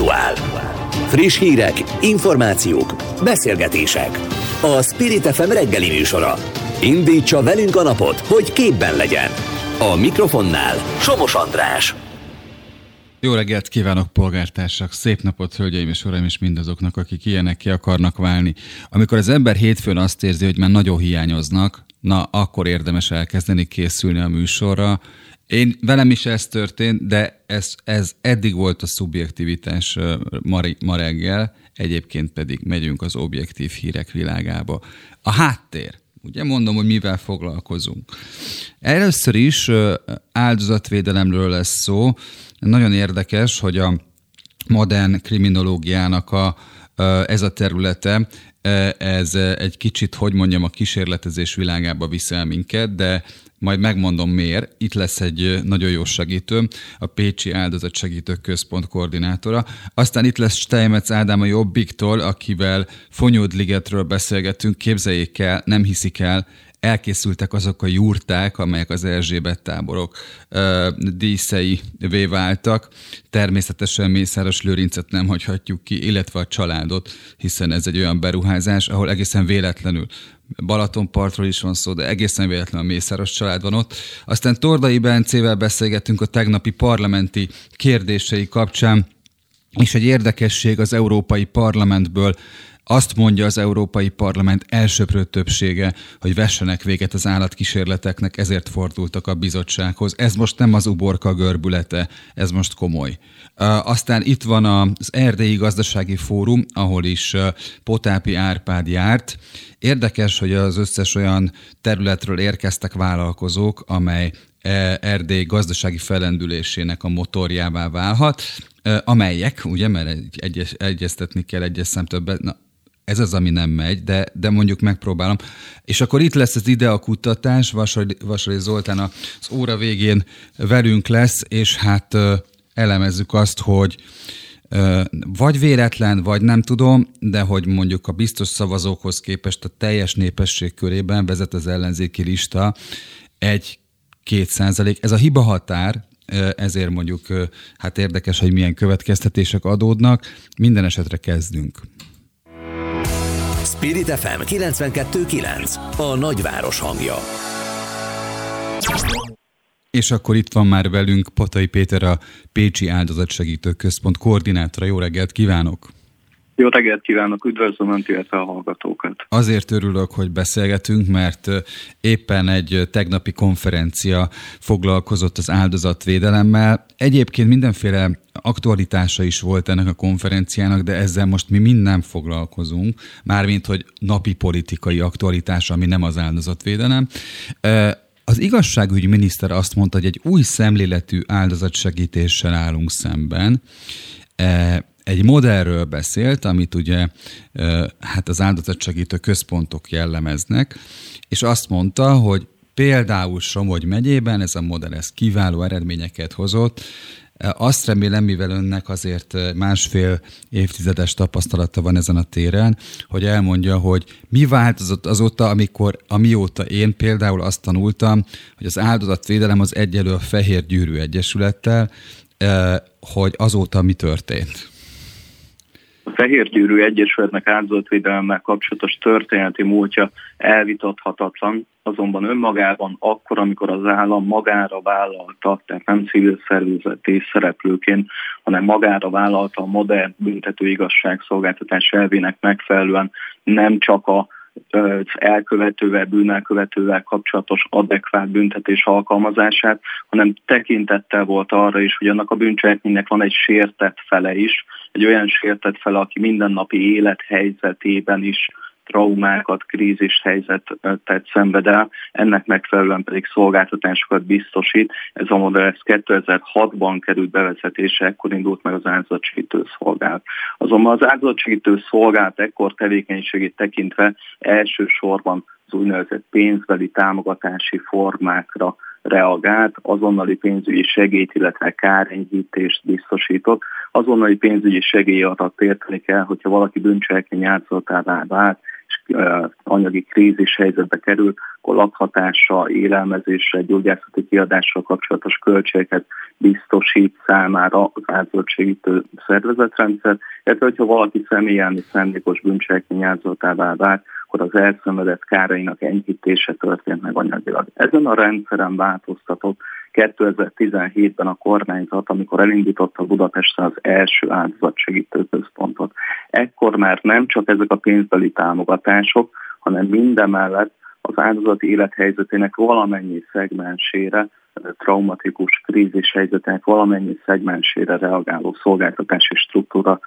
Aktuál. Friss hírek, információk, beszélgetések. A Spirit FM reggeli műsora. Indítsa velünk a napot, hogy képben legyen. A mikrofonnál Somos András. Jó reggelt kívánok, polgártársak! Szép napot, hölgyeim és uraim, és mindazoknak, akik ilyenek ki akarnak válni. Amikor az ember hétfőn azt érzi, hogy már nagyon hiányoznak, na akkor érdemes elkezdeni készülni a műsorra, én velem is ez történt, de ez, ez eddig volt a szubjektivitás ma, ma reggel, egyébként pedig megyünk az objektív hírek világába. A háttér. Ugye mondom, hogy mivel foglalkozunk. Először is áldozatvédelemről lesz szó. Nagyon érdekes, hogy a modern kriminológiának a, ez a területe, ez egy kicsit, hogy mondjam, a kísérletezés világába viszel minket, de majd megmondom miért. Itt lesz egy nagyon jó segítő, a Pécsi Segítő Központ koordinátora. Aztán itt lesz Steinmetz Ádám a Jobbiktól, akivel Fonyódligetről beszélgetünk. Képzeljék el, nem hiszik el, elkészültek azok a jurták, amelyek az Erzsébet táborok ö, díszei váltak. Természetesen Mészáros Lőrincet nem hagyhatjuk ki, illetve a családot, hiszen ez egy olyan beruházás, ahol egészen véletlenül Balatonpartról is van szó, de egészen véletlenül a Mészáros család van ott. Aztán Tordai Bencével beszélgetünk a tegnapi parlamenti kérdései kapcsán, és egy érdekesség az Európai Parlamentből azt mondja az Európai Parlament elsőprő többsége, hogy vessenek véget az állatkísérleteknek, ezért fordultak a bizottsághoz. Ez most nem az uborka görbülete, ez most komoly. Aztán itt van az Erdélyi Gazdasági Fórum, ahol is Potápi Árpád járt. Érdekes, hogy az összes olyan területről érkeztek vállalkozók, amely e, Erdély gazdasági felendülésének a motorjává válhat, amelyek, ugye, mert egyes, egyeztetni kell egyes szem többet, na, ez az, ami nem megy, de, de mondjuk megpróbálom. És akkor itt lesz az a kutatás, Vasari, Vasari Zoltán az óra végén velünk lesz, és hát elemezzük azt, hogy vagy véletlen, vagy nem tudom, de hogy mondjuk a biztos szavazókhoz képest a teljes népesség körében vezet az ellenzéki lista egy két százalék. Ez a hiba határ, ezért mondjuk hát érdekes, hogy milyen következtetések adódnak. Minden esetre kezdünk. Spirit FM 92.9 A nagyváros hangja. És akkor itt van már velünk Patai Péter, a Pécsi Áldozatsegítő Központ koordinátora. Jó reggelt kívánok! Jó reggelt kívánok, üdvözlöm Önt, illetve a hallgatókat. Azért örülök, hogy beszélgetünk, mert éppen egy tegnapi konferencia foglalkozott az áldozatvédelemmel. Egyébként mindenféle aktualitása is volt ennek a konferenciának, de ezzel most mi mind nem foglalkozunk, mármint, hogy napi politikai aktualitása, ami nem az áldozatvédelem. Az igazságügyi miniszter azt mondta, hogy egy új szemléletű áldozatsegítéssel állunk szemben egy modellről beszélt, amit ugye hát az áldozatsegítő központok jellemeznek, és azt mondta, hogy például Somogy megyében ez a modell ez kiváló eredményeket hozott, azt remélem, mivel önnek azért másfél évtizedes tapasztalata van ezen a téren, hogy elmondja, hogy mi változott azóta, amikor, amióta én például azt tanultam, hogy az áldozatvédelem az egyelő a Fehér Gyűrű Egyesülettel, hogy azóta mi történt. A Fehér Gyűrű Egyesületnek áldozatvédelemmel kapcsolatos történeti múltja elvitathatatlan, azonban önmagában akkor, amikor az állam magára vállalta, tehát nem civil szervezeti szereplőként, hanem magára vállalta a modern büntető igazságszolgáltatás elvének megfelelően nem csak a az elkövetővel, bűnelkövetővel kapcsolatos adekvát büntetés alkalmazását, hanem tekintettel volt arra is, hogy annak a bűncselekménynek van egy sértett fele is, egy olyan sértett fele, aki mindennapi élethelyzetében is traumákat, krízis helyzetet szenved el, ennek megfelelően pedig szolgáltatásokat biztosít. Ez a modell ez 2006-ban került bevezetése, ekkor indult meg az áldozatsegítő szolgálat. Azonban az áldozatsegítő szolgálat ekkor tevékenységét tekintve elsősorban az úgynevezett pénzbeli támogatási formákra reagált, azonnali pénzügyi segélyt, illetve kárenyhítést biztosított. Azonnali pénzügyi segély alatt érteni kell, hogyha valaki bűncselekmény áldozatává vált, és anyagi krízis helyzetbe kerül, akkor lakhatása, élelmezésre, gyógyászati kiadással kapcsolatos költségeket biztosít számára az áldozatsegítő szervezetrendszer, illetve hogyha valaki személyelmi szándékos bűncselekmény áldozatává vált, akkor az elszenvedett kárainak enyhítése történt meg anyagilag. Ezen a rendszeren változtatott 2017-ben a kormányzat, amikor elindította Budapesten az első áldozatsegítő központot. Ekkor már nem csak ezek a pénzbeli támogatások, hanem mindemellett az áldozat élethelyzetének valamennyi szegmensére, traumatikus krízis helyzetek valamennyi szegmensére reagáló szolgáltatási struktúra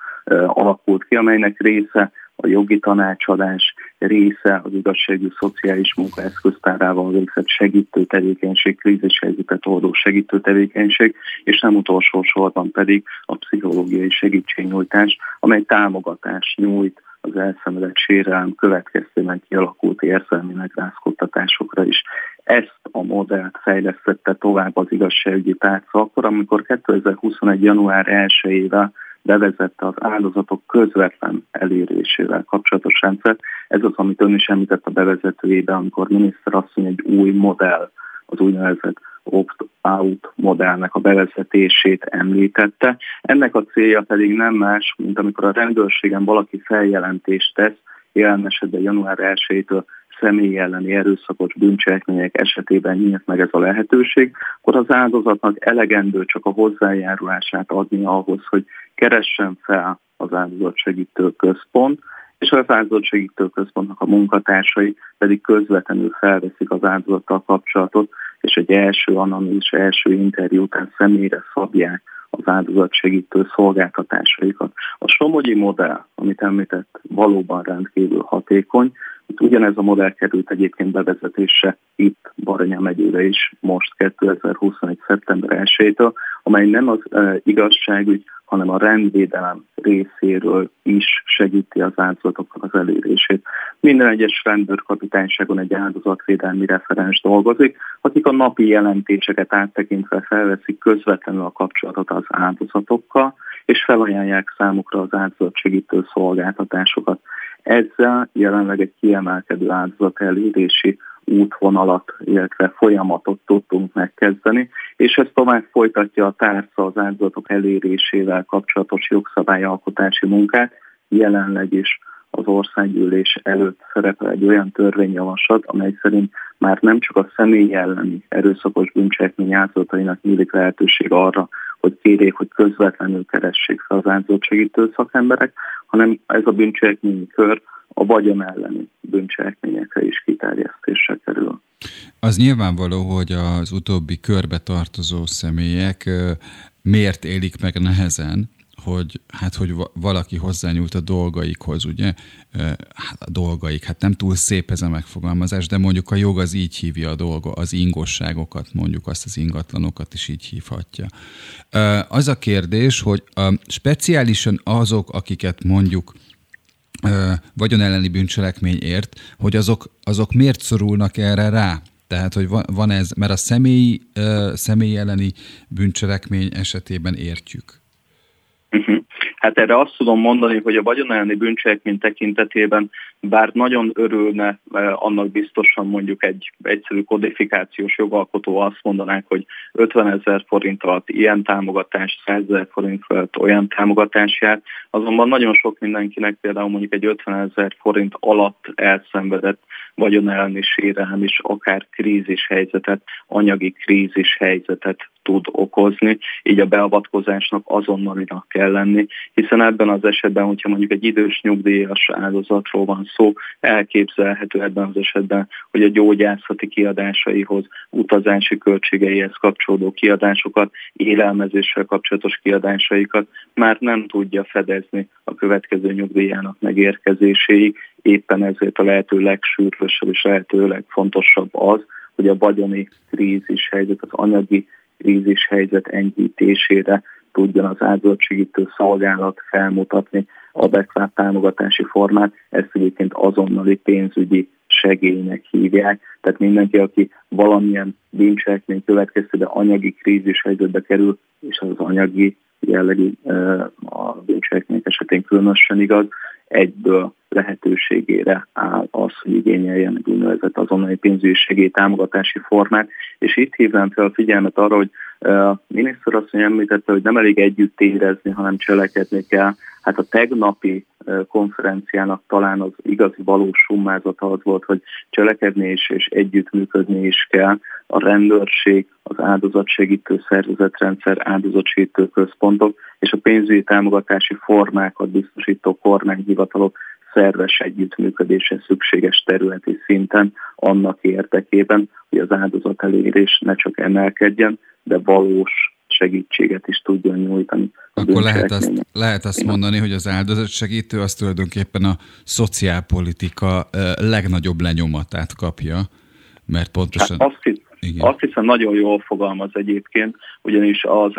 alakult ki, amelynek része a jogi tanácsadás része az igazságű szociális munka eszköztárával végzett segítő tevékenység, krízis helyzetet oldó segítő tevékenység, és nem utolsó sorban pedig a pszichológiai segítségnyújtás, amely támogatást nyújt az elszenvedett sérelem következtében kialakult érzelmi megrázkodtatásokra is. Ezt a modellt fejlesztette tovább az igazságügyi tárca akkor, amikor 2021. január 1-ével bevezette az áldozatok közvetlen elérésével kapcsolatos rendszer. Ez az, amit ön is említett a bevezetőjében, amikor miniszter asszony egy új modell, az úgynevezett opt-out modellnek a bevezetését említette. Ennek a célja pedig nem más, mint amikor a rendőrségen valaki feljelentést tesz, jelen esetben január 1-től személy elleni erőszakos bűncselekmények esetében nyílt meg ez a lehetőség, akkor az áldozatnak elegendő csak a hozzájárulását adni ahhoz, hogy keressen fel az áldozatsegítő központ, és az áldozatsegítő központnak a munkatársai pedig közvetlenül felveszik az áldozattal kapcsolatot, és egy első anonimis, első interjú után személyre szabják az áldozatsegítő szolgáltatásaikat. A Somogyi modell, amit említett, valóban rendkívül hatékony, Ugyanez a modell került egyébként bevezetése itt Baranya megyére is most 2021. szeptember 1-től, amely nem az e, igazságügy, hanem a rendvédelem részéről is segíti az áldozatoknak az elérését. Minden egyes rendőrkapitányságon egy áldozatvédelmi referens dolgozik, akik a napi jelentéseket áttekintve felveszik közvetlenül a kapcsolatot az áldozatokkal, és felajánlják számukra az áldozatsegítő szolgáltatásokat. Ezzel jelenleg egy kiemelkedő áldozat elérési útvonalat, illetve folyamatot tudtunk megkezdeni, és ez tovább folytatja a tárca az áldozatok elérésével kapcsolatos jogszabályalkotási munkát, jelenleg is az országgyűlés előtt szerepel egy olyan törvényjavaslat, amely szerint már nem csak a személy elleni erőszakos bűncselekmény áldozatainak nyílik lehetőség arra, hogy kérjék, hogy közvetlenül keressék fel az áldozatsegítő szakemberek, hanem ez a bűncselekményi kör a vagyon elleni bűncselekményekre is kiterjesztésre kerül. Az nyilvánvaló, hogy az utóbbi körbe tartozó személyek miért élik meg nehezen hogy hát, hogy valaki hozzányúlt a dolgaikhoz, ugye? Hát a dolgaik, hát nem túl szép ez a megfogalmazás, de mondjuk a jog az így hívja a dolga, az ingosságokat, mondjuk azt az ingatlanokat is így hívhatja. Az a kérdés, hogy speciálisan azok, akiket mondjuk vagyon elleni bűncselekmény ért, hogy azok, azok miért szorulnak erre rá? Tehát, hogy van ez, mert a személy, személy elleni bűncselekmény esetében értjük. Uh-huh. Hát erre azt tudom mondani, hogy a vagyonelni bűncselekmény tekintetében, bár nagyon örülne eh, annak biztosan mondjuk egy egyszerű kodifikációs jogalkotó azt mondanák, hogy 50 ezer forint alatt ilyen támogatás, 100 ezer forint felett olyan támogatás jár, azonban nagyon sok mindenkinek például mondjuk egy 50 ezer forint alatt elszenvedett vagyonelni sérelem is akár krízis helyzetet, anyagi krízis helyzetet tud okozni, így a beavatkozásnak azonnalinak kell lenni, hiszen ebben az esetben, hogyha mondjuk egy idős nyugdíjas áldozatról van szó, elképzelhető ebben az esetben, hogy a gyógyászati kiadásaihoz, utazási költségeihez kapcsolódó kiadásokat, élelmezéssel kapcsolatos kiadásaikat már nem tudja fedezni a következő nyugdíjának megérkezéséig, éppen ezért a lehető legsürgősebb és lehető legfontosabb az, hogy a vagyoni krízis helyzet, az anyagi krízis helyzet enyhítésére tudjon az áldozatsegítő szolgálat felmutatni adekvát támogatási formát, ezt egyébként azonnali pénzügyi segélynek hívják. Tehát mindenki, aki valamilyen bűncselekmény következtében anyagi krízis helyzetbe kerül, és az anyagi jellegű a bűncselekmények esetén különösen igaz, egyből lehetőségére áll az, hogy igényeljen egy úgynevezett azonnali pénzügyi segélytámogatási formát, és itt hívnám fel a figyelmet arra, hogy a miniszter azt említette, hogy nem elég együtt érezni, hanem cselekedni kell. Hát a tegnapi konferenciának talán az igazi valós summázata az volt, hogy cselekedni is és együttműködni is kell. A rendőrség, az áldozatsegítő szervezetrendszer, áldozatsegítő központok és a pénzügyi támogatási formákat biztosító kormányhivatalok szerves együttműködése szükséges területi szinten annak érdekében, hogy az áldozat elérés ne csak emelkedjen, de valós segítséget is tudjon nyújtani. Akkor lehet azt, lehet azt mondani, hogy az segítő az tulajdonképpen a szociálpolitika legnagyobb lenyomatát kapja, mert pontosan... Hát azt, hisz, igen. azt hiszem nagyon jól fogalmaz egyébként, ugyanis az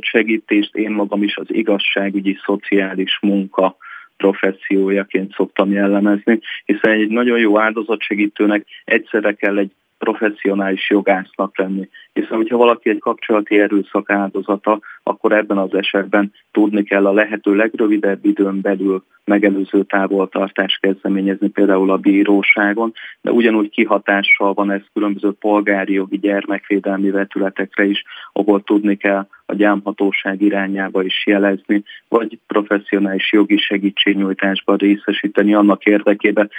segítést én magam is az igazságügyi szociális munka professziójaként szoktam jellemezni, hiszen egy nagyon jó áldozatsegítőnek egyszerre kell egy professzionális jogásznak lenni. Hiszen, hogyha valaki egy kapcsolati erőszak áldozata, akkor ebben az esetben tudni kell a lehető legrövidebb időn belül megelőző távoltartást kezdeményezni például a bíróságon, de ugyanúgy kihatással van ez különböző polgári jogi gyermekvédelmi vetületekre is, ahol tudni kell a gyámhatóság irányába is jelezni, vagy professzionális jogi segítségnyújtásban részesíteni annak érdekében,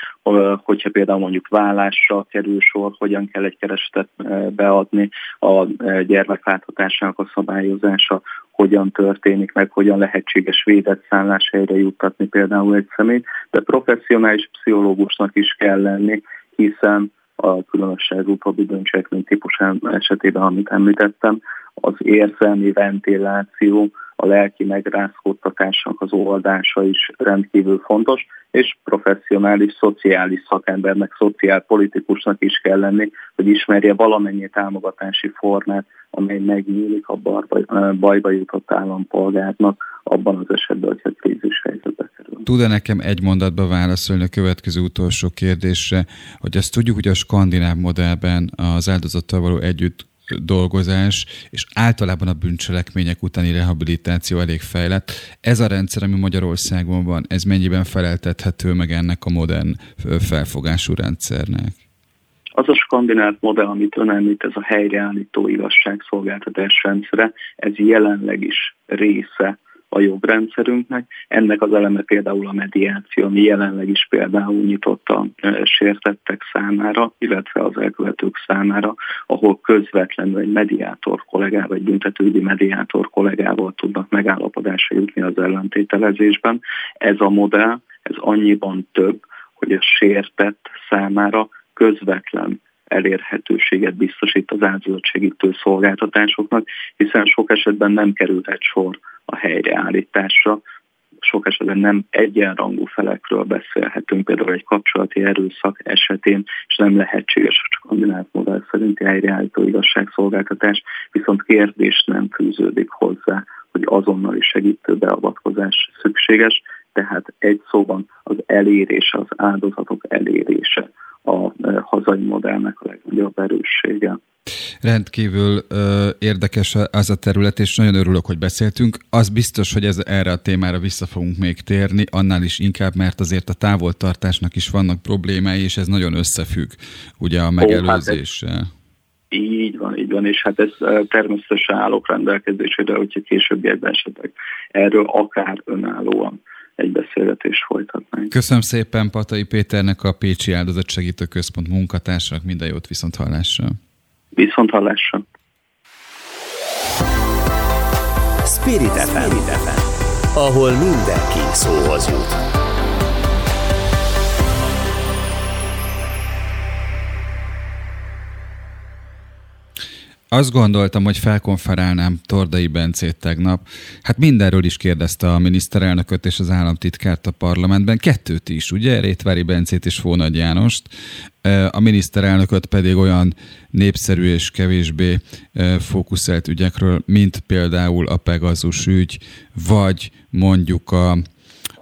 hogyha például mondjuk vállásra kerül sor, hogyan kell egy keresetet beadni, a gyermekláthatásának a szabályozása, hogyan történik meg, hogyan lehetséges védett szálláshelyre juttatni például egy személyt, de professzionális pszichológusnak is kell lenni, hiszen a különösségű bűncselekmény típus esetében, amit említettem, az érzelmi ventiláció, a lelki megrázkódtatásnak az oldása is rendkívül fontos, és professzionális, szociális szakembernek, szociálpolitikusnak is kell lenni, hogy ismerje valamennyi támogatási formát, amely megnyílik a bajba, bajba jutott állampolgárnak abban az esetben, hogyha krízis helyzetbe kerül. Tud-e nekem egy mondatba válaszolni a következő utolsó kérdésre, hogy azt tudjuk, hogy a skandináv modellben az áldozattal való együtt dolgozás, és általában a bűncselekmények utáni rehabilitáció elég fejlett. Ez a rendszer, ami Magyarországon van, ez mennyiben feleltethető meg ennek a modern felfogású rendszernek? Az a skandináv modell, amit ön említ, ez a helyreállító igazságszolgáltatás rendszere, ez jelenleg is része a jogrendszerünknek. Ennek az eleme például a mediáció, ami jelenleg is például nyitott a sértettek számára, illetve az elkövetők számára, ahol közvetlenül egy mediátor kollégával, egy büntetőügyi mediátor kollégával tudnak megállapodásra jutni az ellentételezésben. Ez a modell, ez annyiban több, hogy a sértett számára közvetlen elérhetőséget biztosít az áldozatsegítő szolgáltatásoknak, hiszen sok esetben nem kerülhet sor a helyreállításra, sok esetben nem egyenrangú felekről beszélhetünk, például egy kapcsolati erőszak esetén, és nem lehetséges a kombinált modell szerinti helyreállító igazságszolgáltatás, viszont kérdés nem fűződik hozzá, hogy azonnali segítő beavatkozás szükséges, tehát egy szóban az elérése, az áldozatok elérése a e, hazai modellnek a legnagyobb erőssége. Rendkívül ö, érdekes az a terület, és nagyon örülök, hogy beszéltünk. Az biztos, hogy ez, erre a témára vissza fogunk még térni, annál is inkább, mert azért a távoltartásnak is vannak problémái, és ez nagyon összefügg ugye a megelőzéssel. Ó, hát így van, így van, és hát ez természetesen állok rendelkezésére, hogyha későbbiekben esetleg erről akár önállóan egy beszélgetést folytatnánk. Köszönöm szépen Patai Péternek, a Pécsi Áldozatsegítő Központ munkatársak. Minden jót viszont hallásra. Viszont hallásra. Spirit FM, ahol mindenki szóhoz jut. Azt gondoltam, hogy felkonferálnám Tordai Bencét tegnap. Hát mindenről is kérdezte a miniszterelnököt és az államtitkárt a parlamentben. Kettőt is, ugye? Rétvári Bencét és Fónagy Jánost. A miniszterelnököt pedig olyan népszerű és kevésbé fókuszált ügyekről, mint például a Pegazus ügy, vagy mondjuk a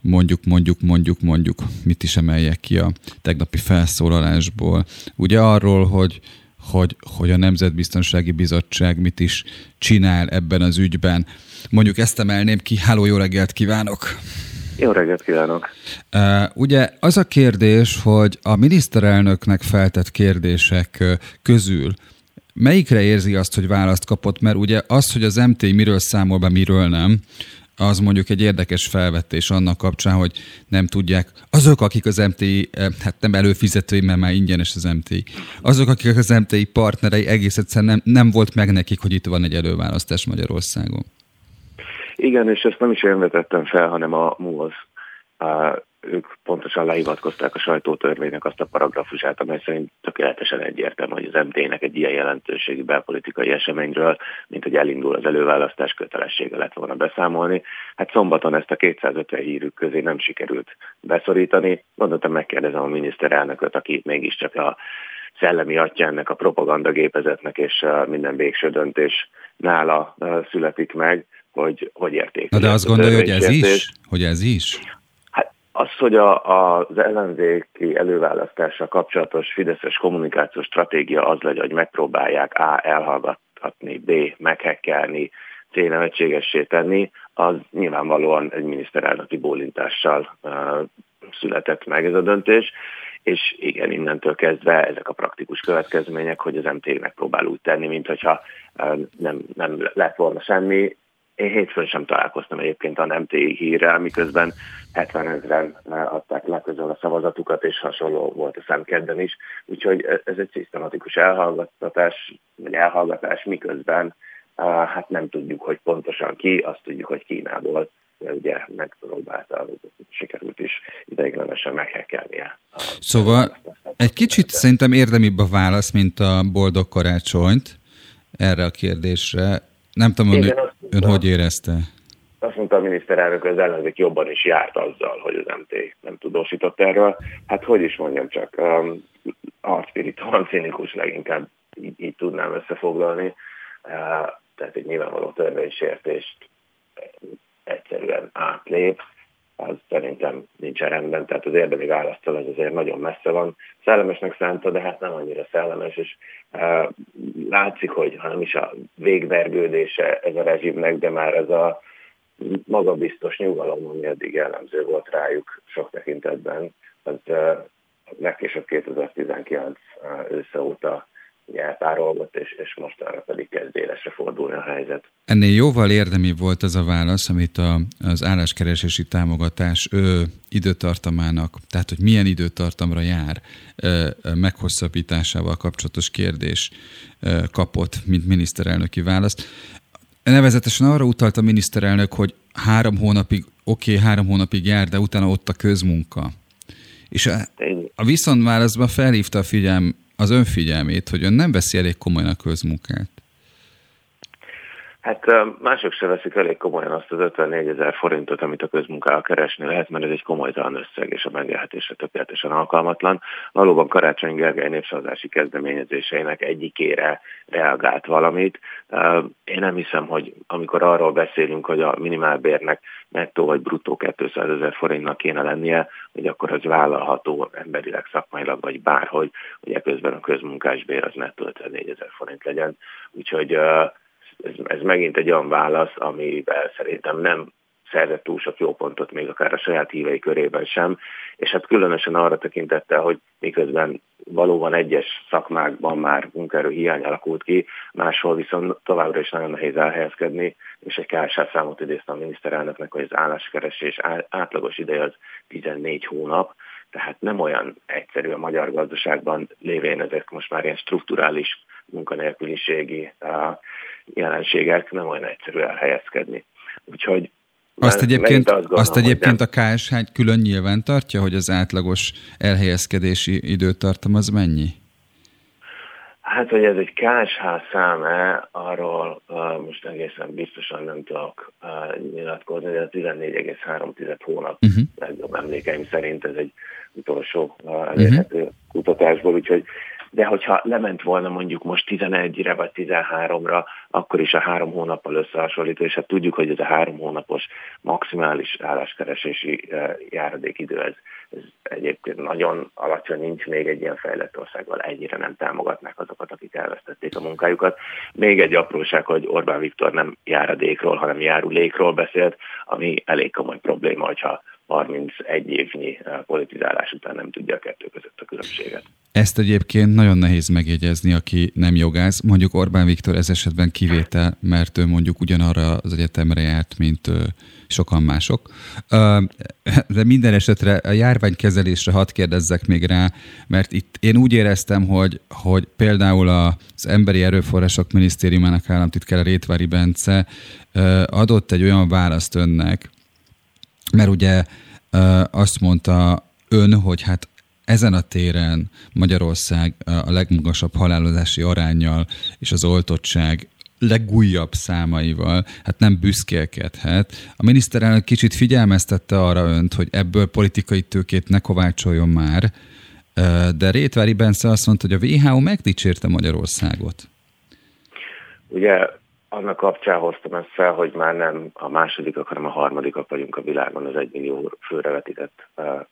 mondjuk, mondjuk, mondjuk, mondjuk, mit is emeljek ki a tegnapi felszólalásból. Ugye arról, hogy hogy, hogy a Nemzetbiztonsági Bizottság mit is csinál ebben az ügyben. Mondjuk ezt emelném ki. Háló, jó reggelt kívánok! Jó reggelt kívánok! Uh, ugye az a kérdés, hogy a miniszterelnöknek feltett kérdések közül melyikre érzi azt, hogy választ kapott, mert ugye az, hogy az MT miről számol be, miről nem, az mondjuk egy érdekes felvetés annak kapcsán, hogy nem tudják, azok, akik az MTI, eh, hát nem előfizetői, mert már ingyenes az MTI, azok, akik az MTI partnerei egész egyszerűen nem, nem volt meg nekik, hogy itt van egy előválasztás Magyarországon. Igen, és ezt nem is én vetettem fel, hanem a MUOZ ők pontosan lehivatkozták a sajtótörvénynek azt a paragrafusát, amely szerint tökéletesen egyértelmű, hogy az MT-nek egy ilyen jelentőségi belpolitikai eseményről, mint hogy elindul az előválasztás kötelessége lett volna beszámolni. Hát szombaton ezt a 250 hírük közé nem sikerült beszorítani. Gondoltam, megkérdezem a miniszterelnököt, aki mégiscsak a szellemi atya ennek a propagandagépezetnek, és minden végső döntés nála születik meg, hogy hogy érték. de azt gondolja, hogy ez is? Hogy ez is? Az, hogy a, az ellenzéki előválasztással kapcsolatos fideszes kommunikációs stratégia az legyen, hogy megpróbálják A. elhallgatni, B. meghekkelni, C. nevetségessé tenni, az nyilvánvalóan egy miniszterelnöki bólintással uh, született meg ez a döntés, és igen, innentől kezdve ezek a praktikus következmények, hogy az MT megpróbál úgy tenni, mint hogyha uh, nem, nem lett volna semmi, én hétfőn sem találkoztam egyébként a nem hírrel, miközben 70 ezeren eh, adták le közül a szavazatukat, és hasonló volt a szemkedden is. Úgyhogy ez egy szisztematikus elhallgatás, vagy elhallgatás, miközben eh, hát nem tudjuk, hogy pontosan ki, azt tudjuk, hogy Kínából de ugye megpróbálta, sikerült is ideiglenesen meghekkelnie. Szóval egy kicsit szerintem érdemibb a válasz, mint a boldog karácsonyt erre a kérdésre. Nem tudom, Igen, ön, ön hogy érezte? Azt mondta a miniszterelnök, hogy az ellenzék jobban is járt azzal, hogy az MT nem tudósított erről. Hát hogy is mondjam csak, um, arcspirituális cinikus leginkább így, így tudnám összefoglalni. Uh, tehát egy nyilvánvaló törvénysértést egyszerűen átlép az szerintem nincsen rendben, tehát az érdemi választól ez azért nagyon messze van. Szellemesnek szánta, de hát nem annyira szellemes, és uh, látszik, hogy ha nem is a végvergődése ez a rezsimnek, de már ez a magabiztos nyugalom, ami eddig jellemző volt rájuk sok tekintetben, az uh, legkésőbb 2019 uh, ősze óta elpárolgott, és, és most arra pedig kezd élesre fordulni a helyzet. Ennél jóval érdemi volt ez a válasz, amit a, az álláskeresési támogatás ő, időtartamának, tehát hogy milyen időtartamra jár, meghosszabbításával kapcsolatos kérdés kapott, mint miniszterelnöki választ. Nevezetesen arra utalt a miniszterelnök, hogy három hónapig, oké, okay, három hónapig jár, de utána ott a közmunka. És a, a viszontválaszban felhívta a figyelm, az önfigyelmét, hogy ön nem veszi elég komolyan a közmunkát? Hát mások se veszik elég komolyan azt az 54 ezer forintot, amit a közmunkára keresni lehet, mert ez egy komolytalan összeg, és a megélhetésre tökéletesen alkalmatlan. Valóban Karácsony Gergely népszavazási kezdeményezéseinek egyikére reagált valamit. Én nem hiszem, hogy amikor arról beszélünk, hogy a minimálbérnek nettó vagy bruttó 200 ezer forintnak kéne lennie, hogy akkor az vállalható emberileg, szakmailag, vagy bárhogy, hogy eközben a közmunkásbér az nettó 54 ezer forint legyen. Úgyhogy ez, ez megint egy olyan válasz, amivel szerintem nem szerzett túl sok jó pontot még akár a saját hívei körében sem, és hát különösen arra tekintette, hogy miközben valóban egyes szakmákban már munkaerő hiány alakult ki, máshol viszont továbbra is nagyon nehéz elhelyezkedni, és egy KSH számot idézte a miniszterelnöknek, hogy az álláskeresés átlagos ideje az 14 hónap, tehát nem olyan egyszerű a magyar gazdaságban lévén ezek most már ilyen strukturális munkanélküliségi jelenségek, nem olyan egyszerű elhelyezkedni. Úgyhogy azt egyébként, azt, gondolom, azt egyébként a KSH külön nyilván tartja, hogy az átlagos elhelyezkedési időtartam az mennyi? Hát, hogy ez egy KSH szám-e, arról uh, most egészen biztosan nem tudok uh, nyilatkozni, de a 14,3 hónap uh-huh. legjobb emlékeim szerint ez egy utolsó uh, elérhető uh-huh. kutatásból, úgyhogy de hogyha lement volna mondjuk most 11-re vagy 13-ra, akkor is a három hónappal összehasonlítva, és hát tudjuk, hogy ez a három hónapos maximális álláskeresési eh, járadékidő, ez, ez egyébként nagyon alacsony, nincs még egy ilyen fejlett országgal, ennyire nem támogatnák azokat, akik elvesztették a munkájukat. Még egy apróság, hogy Orbán Viktor nem járadékról, hanem járulékról beszélt, ami elég komoly probléma, hogyha 31 évnyi politizálás után nem tudja a kettő között a különbséget. Ezt egyébként nagyon nehéz megjegyezni, aki nem jogász. Mondjuk Orbán Viktor ez esetben kivétel, mert ő mondjuk ugyanarra az egyetemre járt, mint sokan mások. De minden esetre a járványkezelésre hadd kérdezzek még rá, mert itt én úgy éreztem, hogy, hogy például az Emberi Erőforrások Minisztériumának államtitkára Rétvári Bence adott egy olyan választ önnek, mert ugye azt mondta ön, hogy hát ezen a téren Magyarország a legmagasabb halálozási arányjal és az oltottság legújabb számaival, hát nem büszkélkedhet. A miniszterelnök kicsit figyelmeztette arra önt, hogy ebből politikai tőkét ne kovácsoljon már, de Rétvári Bence azt mondta, hogy a WHO megdicsérte Magyarországot. Ugye annak kapcsán hoztam ezt fel, hogy már nem a másodikak, hanem a harmadikak vagyunk a világon az egymillió főre vetített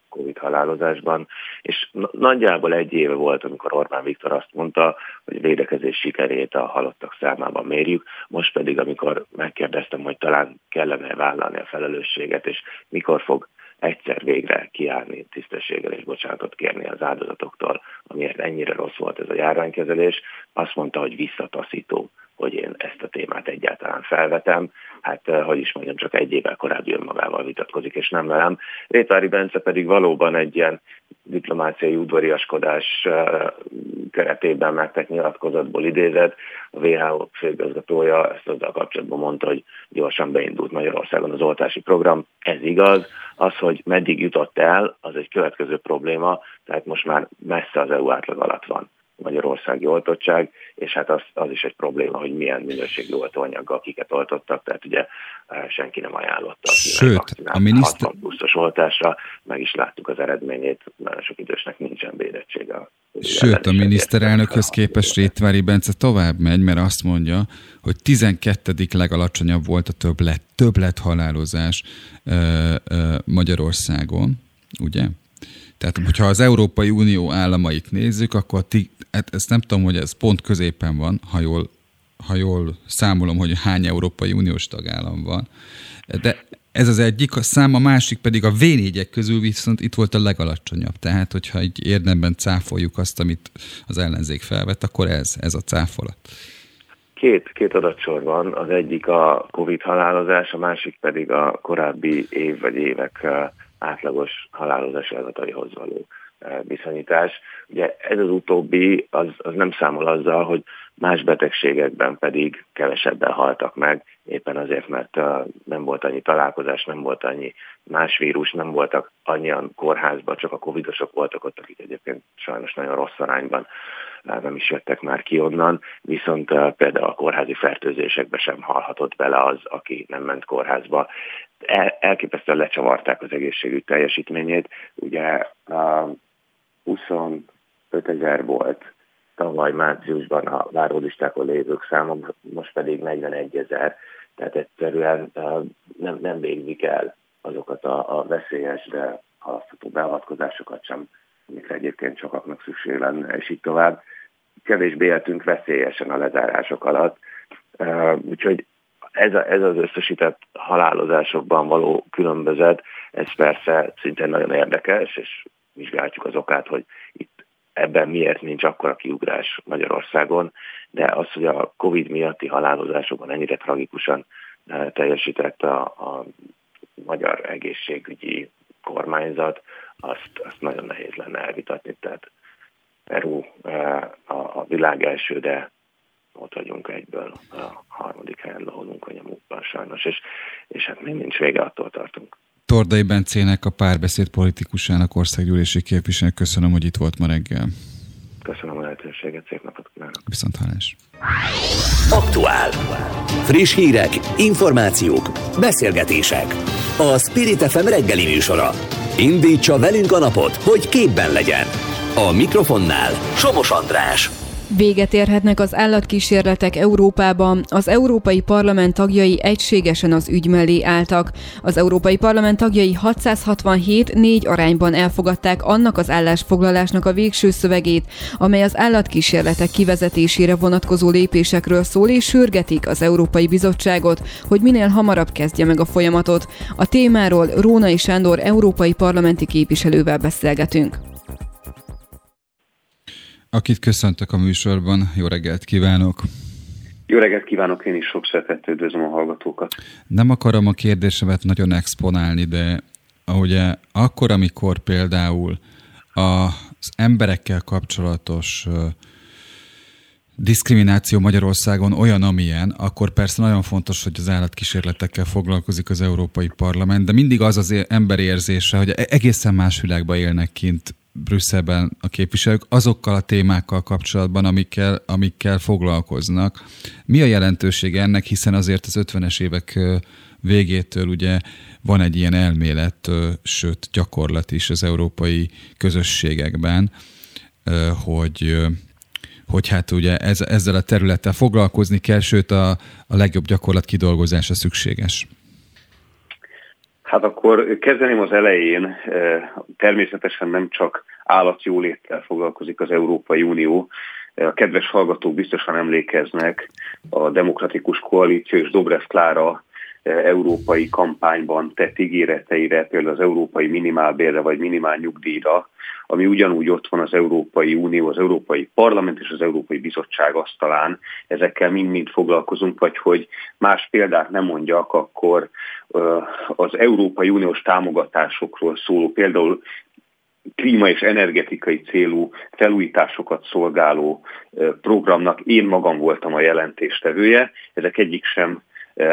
Covid halálozásban, és nagyjából egy éve volt, amikor Orbán Viktor azt mondta, hogy a védekezés sikerét a halottak számában mérjük, most pedig, amikor megkérdeztem, hogy talán kellene vállalni a felelősséget, és mikor fog egyszer végre kiállni tisztességgel és bocsánatot kérni az áldozatoktól, amiért ennyire rossz volt ez a járványkezelés, azt mondta, hogy visszataszító hogy én ezt a témát egyáltalán felvetem. Hát, eh, hogy is mondjam, csak egy évvel korábbi önmagával vitatkozik, és nem velem. Rétvári Bence pedig valóban egy ilyen diplomáciai udvariaskodás eh, keretében megtett nyilatkozatból idézett. A WHO főigazgatója ezt azzal kapcsolatban mondta, hogy gyorsan beindult Magyarországon az oltási program. Ez igaz. Az, hogy meddig jutott el, az egy következő probléma, tehát most már messze az EU átlag alatt van magyarországi oltottság, és hát az, az is egy probléma, hogy milyen minőségű oltóanyaggal kiket oltottak, tehát ugye eh, senki nem ajánlotta Sőt, a miniszter... 60 pluszos oltásra, meg is láttuk az eredményét, nagyon sok idősnek nincsen védettsége. Sőt, a miniszterelnökhöz képest Rétvári Bence tovább megy, mert azt mondja, hogy 12. legalacsonyabb volt a többlet, többlet halálozás ö, ö, Magyarországon, ugye? Tehát, hogyha az Európai Unió államait nézzük, akkor ti, hát ezt nem tudom, hogy ez pont középen van, ha jól, ha jól számolom, hogy hány Európai Uniós tagállam van. De ez az egyik, a szám, a másik pedig a v közül viszont itt volt a legalacsonyabb. Tehát, hogyha egy érdemben cáfoljuk azt, amit az ellenzék felvett, akkor ez, ez a cáfolat. Két, két adatsor van, az egyik a Covid halálozás, a másik pedig a korábbi év vagy évek átlagos halálozási adataihoz való eh, viszonyítás. Ugye ez az utóbbi az, az nem számol azzal, hogy más betegségekben pedig kevesebben haltak meg, éppen azért, mert uh, nem volt annyi találkozás, nem volt annyi más vírus, nem voltak annyian kórházban, csak a covidosok voltak ott, akik egyébként sajnos nagyon rossz arányban uh, nem is jöttek már ki onnan, viszont például a kórházi fertőzésekbe sem halhatott bele az, aki nem ment kórházba elképesztően lecsavarták az egészségügy teljesítményét. Ugye uh, 25 ezer volt tavaly márciusban a várólistákon lévők száma, most pedig 41 ezer, tehát egyszerűen nem, nem végzik el azokat a, a veszélyes, de halasztható beavatkozásokat sem, amikre egyébként sokaknak szükség lenne, és így tovább. Kevésbé éltünk veszélyesen a lezárások alatt, úgyhogy ez, a, ez az összesített halálozásokban való különbözet, ez persze szintén nagyon érdekes, és vizsgáljuk az okát, hogy itt ebben miért nincs akkora kiugrás Magyarországon, de az, hogy a Covid miatti halálozásokban ennyire tragikusan e, teljesített a, a magyar egészségügyi kormányzat, azt, azt nagyon nehéz lenne elvitatni. Tehát Peru e, a, a világ első, de ott vagyunk egyből a harmadik helyen loholunk a nyomukban sajnos, és, és hát még nincs vége, attól tartunk. Tordai Bencének, a párbeszéd politikusának országgyűlési képviselő. Köszönöm, hogy itt volt ma reggel. Köszönöm a lehetőséget, szép napot kívánok. Viszont hallás. Aktuál. Friss hírek, információk, beszélgetések. A Spirit FM reggeli műsora. Indítsa velünk a napot, hogy képben legyen. A mikrofonnál Somos András. Véget érhetnek az állatkísérletek Európában. Az Európai Parlament tagjai egységesen az ügy mellé álltak. Az Európai Parlament tagjai 667 négy arányban elfogadták annak az állásfoglalásnak a végső szövegét, amely az állatkísérletek kivezetésére vonatkozó lépésekről szól és sürgetik az Európai Bizottságot, hogy minél hamarabb kezdje meg a folyamatot. A témáról Rónai Sándor európai parlamenti képviselővel beszélgetünk akit köszöntök a műsorban. Jó reggelt kívánok! Jó reggelt kívánok, én is sok szeretettel üdvözlöm a hallgatókat. Nem akarom a kérdésemet nagyon exponálni, de ugye akkor, amikor például az emberekkel kapcsolatos diszkrimináció Magyarországon olyan, amilyen, akkor persze nagyon fontos, hogy az állatkísérletekkel foglalkozik az Európai Parlament, de mindig az az emberi érzése, hogy egészen más világban élnek kint Brüsszelben a képviselők azokkal a témákkal kapcsolatban, amikkel, amikkel foglalkoznak. Mi a jelentősége ennek, hiszen azért az 50-es évek végétől ugye van egy ilyen elmélet, sőt gyakorlat is az európai közösségekben, hogy hogy hát ugye ez, ezzel a területtel foglalkozni kell, sőt a, a legjobb gyakorlat kidolgozása szükséges. Hát akkor kezdeném az elején. Természetesen nem csak állatjóléttel foglalkozik az Európai Unió. A kedves hallgatók biztosan emlékeznek a Demokratikus Koalíció és Dobrev Klára európai kampányban tett ígéreteire, például az európai minimálbérre vagy minimál nyugdíjra, ami ugyanúgy ott van az Európai Unió, az Európai Parlament és az Európai Bizottság asztalán. Ezekkel mind-mind foglalkozunk, vagy hogy más példát nem mondjak, akkor az Európai Uniós támogatásokról szóló, például klíma és energetikai célú felújításokat szolgáló programnak én magam voltam a jelentéstevője. Ezek egyik sem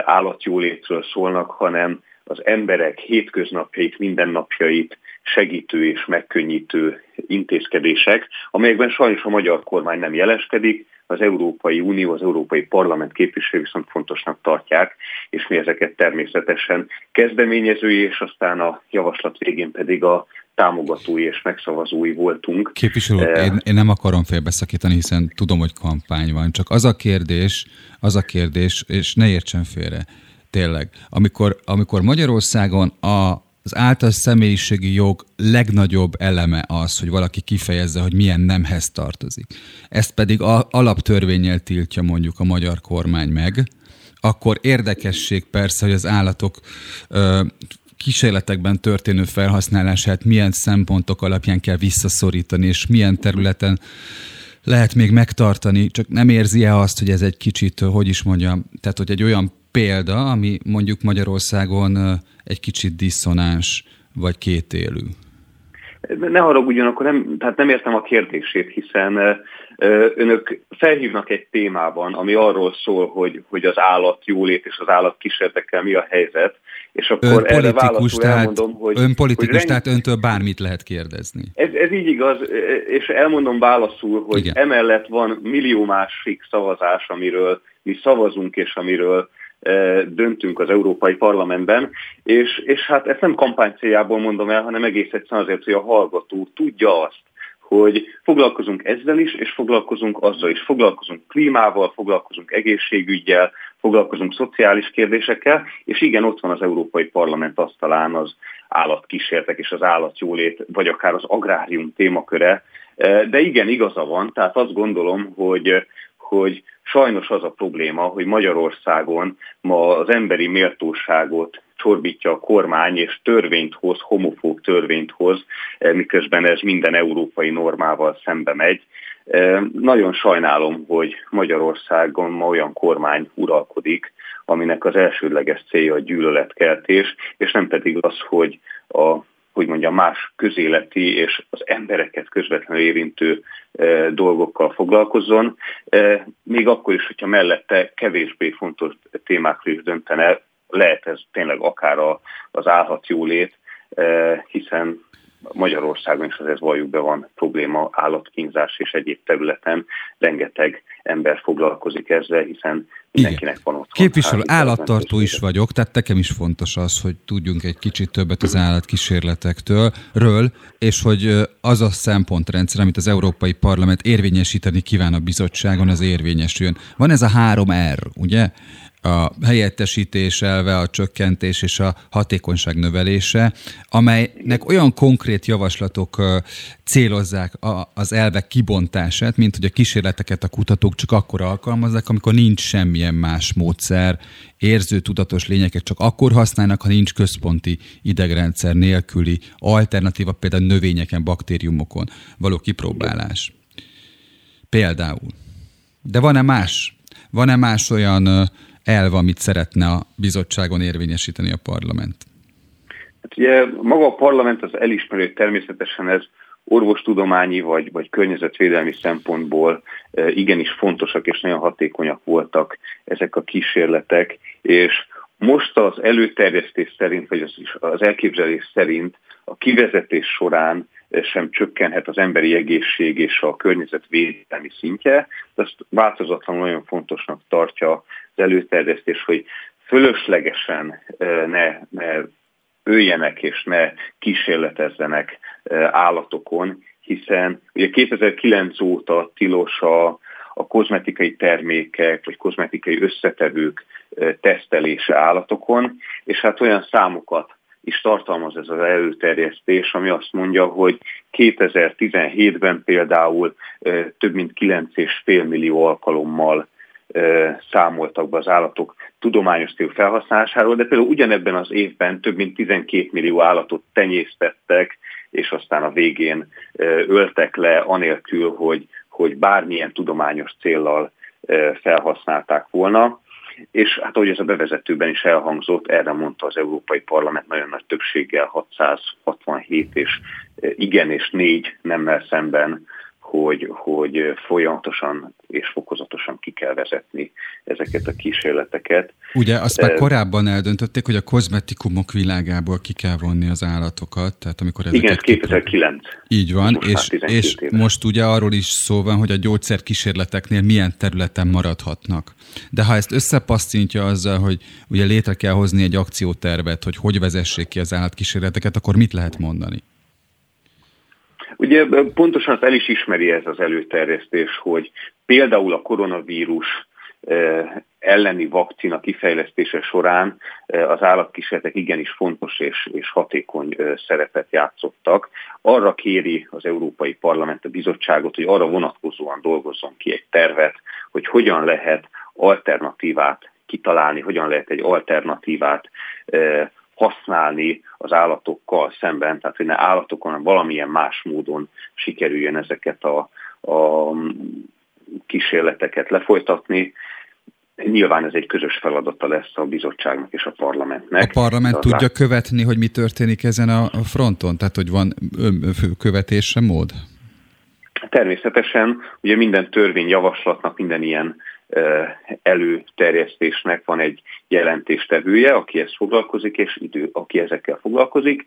állatjólétről szólnak, hanem az emberek hétköznapjait, mindennapjait segítő és megkönnyítő intézkedések, amelyekben sajnos a magyar kormány nem jeleskedik, az Európai Unió, az Európai Parlament képviselői viszont fontosnak tartják, és mi ezeket természetesen kezdeményezői, és aztán a javaslat végén pedig a támogatói és megszavazói voltunk. Képviselő, uh, én, én nem akarom félbeszakítani, hiszen tudom, hogy kampány van, csak az a kérdés, az a kérdés, és ne értsen félre, tényleg, amikor, amikor Magyarországon a az által személyiségi jog legnagyobb eleme az, hogy valaki kifejezze, hogy milyen nemhez tartozik. Ezt pedig a, alaptörvényel tiltja mondjuk a magyar kormány meg, akkor érdekesség persze, hogy az állatok ö, kísérletekben történő felhasználását milyen szempontok alapján kell visszaszorítani, és milyen területen lehet még megtartani, csak nem érzi-e azt, hogy ez egy kicsit, hogy is mondjam, tehát hogy egy olyan példa, ami mondjuk Magyarországon egy kicsit diszonáns, vagy kétélű? Ne haragudjon, akkor nem, tehát nem értem a kérdését, hiszen önök felhívnak egy témában, ami arról szól, hogy, hogy az állat jólét és az állat kísérletekkel mi a helyzet, és akkor ön erre politikus, tehát, elmondom, hogy... Ön politikus, hogy reng... tehát öntől bármit lehet kérdezni. Ez, ez így igaz, és elmondom válaszul, hogy Igen. emellett van millió másik szavazás, amiről mi szavazunk, és amiről döntünk az Európai Parlamentben, és, és hát ezt nem kampány céljából mondom el, hanem egész egyszerűen azért, hogy a hallgató tudja azt, hogy foglalkozunk ezzel is, és foglalkozunk azzal is. Foglalkozunk klímával, foglalkozunk egészségügyel, foglalkozunk szociális kérdésekkel, és igen, ott van az Európai Parlament asztalán az állatkísértek és az állatjólét, vagy akár az agrárium témaköre, de igen, igaza van, tehát azt gondolom, hogy, hogy sajnos az a probléma, hogy Magyarországon ma az emberi méltóságot csorbítja a kormány, és törvényt hoz, homofób törvényt hoz, eh, miközben ez minden európai normával szembe megy. Eh, nagyon sajnálom, hogy Magyarországon ma olyan kormány uralkodik, aminek az elsődleges célja a gyűlöletkeltés, és nem pedig az, hogy a hogy mondjam, más közéleti és az embereket közvetlenül érintő e, dolgokkal foglalkozzon, e, még akkor is, hogyha mellette kevésbé fontos témákról is döntene, lehet ez tényleg akár az állatjólét, e, hiszen Magyarországon is azért valljuk be van probléma állatkínzás és egyéb területen. Rengeteg ember foglalkozik ezzel, hiszen mindenkinek van otthon. Képviselő, állattartó is vagyok, tehát nekem is fontos az, hogy tudjunk egy kicsit többet az állatkísérletektől, ről, és hogy az a szempontrendszer, amit az Európai Parlament érvényesíteni kíván a bizottságon, az érvényesüljön. Van ez a három R, ugye? A helyettesítés elve, a csökkentés és a hatékonyság növelése, amelynek olyan konkrét javaslatok célozzák az elvek kibontását, mint hogy a kísérleteket a kutatók csak akkor alkalmazzák, amikor nincs semmilyen más módszer, érző, tudatos lényeket csak akkor használnak, ha nincs központi idegrendszer nélküli alternatíva, például növényeken, baktériumokon való kipróbálás. Például. De van-e más? Van-e más olyan elv, amit szeretne a bizottságon érvényesíteni a parlament? Hát ugye maga a parlament az elismerő, hogy természetesen ez orvostudományi vagy, vagy környezetvédelmi szempontból e, igenis fontosak és nagyon hatékonyak voltak ezek a kísérletek, és most az előterjesztés szerint, vagy az, elképzelés szerint a kivezetés során sem csökkenhet az emberi egészség és a környezetvédelmi szintje, de ezt változatlanul nagyon fontosnak tartja az előterjesztés, hogy fölöslegesen ne, ne öljenek és ne kísérletezzenek állatokon, hiszen ugye 2009 óta tilos a, a kozmetikai termékek vagy kozmetikai összetevők tesztelése állatokon, és hát olyan számokat is tartalmaz ez az előterjesztés, ami azt mondja, hogy 2017-ben például több mint 9,5 millió alkalommal számoltak be az állatok tudományos célú felhasználásáról, de például ugyanebben az évben több mint 12 millió állatot tenyésztettek, és aztán a végén öltek le, anélkül, hogy, hogy bármilyen tudományos céllal felhasználták volna. És hát ahogy ez a bevezetőben is elhangzott, erre mondta az Európai Parlament nagyon nagy többséggel 667 és igen és négy nemmel szemben, hogy, hogy folyamatosan és fokozatosan ki kell vezetni ezeket a kísérleteket. Ugye azt már korábban eldöntötték, hogy a kozmetikumok világából ki kell vonni az állatokat, tehát amikor ezeket Igen, 2009. Így van, most és, és most ugye arról is szó van, hogy a gyógyszerkísérleteknél milyen területen maradhatnak. De ha ezt összepasszintja azzal, hogy ugye létre kell hozni egy akciótervet, hogy hogy vezessék ki az állatkísérleteket, akkor mit lehet mondani? Ugye pontosan el is ismeri ez az előterjesztés, hogy például a koronavírus elleni vakcina kifejlesztése során az állatkísérletek igenis fontos és, és hatékony szerepet játszottak. Arra kéri az Európai Parlament a bizottságot, hogy arra vonatkozóan dolgozzon ki egy tervet, hogy hogyan lehet alternatívát kitalálni, hogyan lehet egy alternatívát használni az állatokkal szemben, tehát hogy ne állatokon, hanem valamilyen más módon sikerüljön ezeket a, a kísérleteket lefolytatni. Nyilván ez egy közös feladata lesz a bizottságnak és a parlamentnek. A parlament tudja lát... követni, hogy mi történik ezen a fronton? Tehát, hogy van követésre mód? Természetesen, ugye minden törvényjavaslatnak, minden ilyen előterjesztésnek van egy jelentéstevője, aki ezt foglalkozik, és idő, aki ezekkel foglalkozik.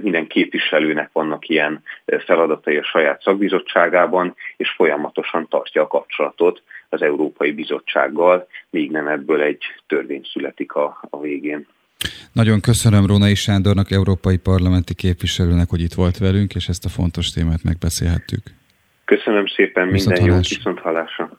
Minden képviselőnek vannak ilyen feladatai a saját szakbizottságában, és folyamatosan tartja a kapcsolatot az Európai Bizottsággal, míg nem ebből egy törvény születik a, a végén. Nagyon köszönöm Rónai Sándornak, Európai Parlamenti képviselőnek, hogy itt volt velünk, és ezt a fontos témát megbeszélhettük. Köszönöm szépen, minden jó viszont hallásra.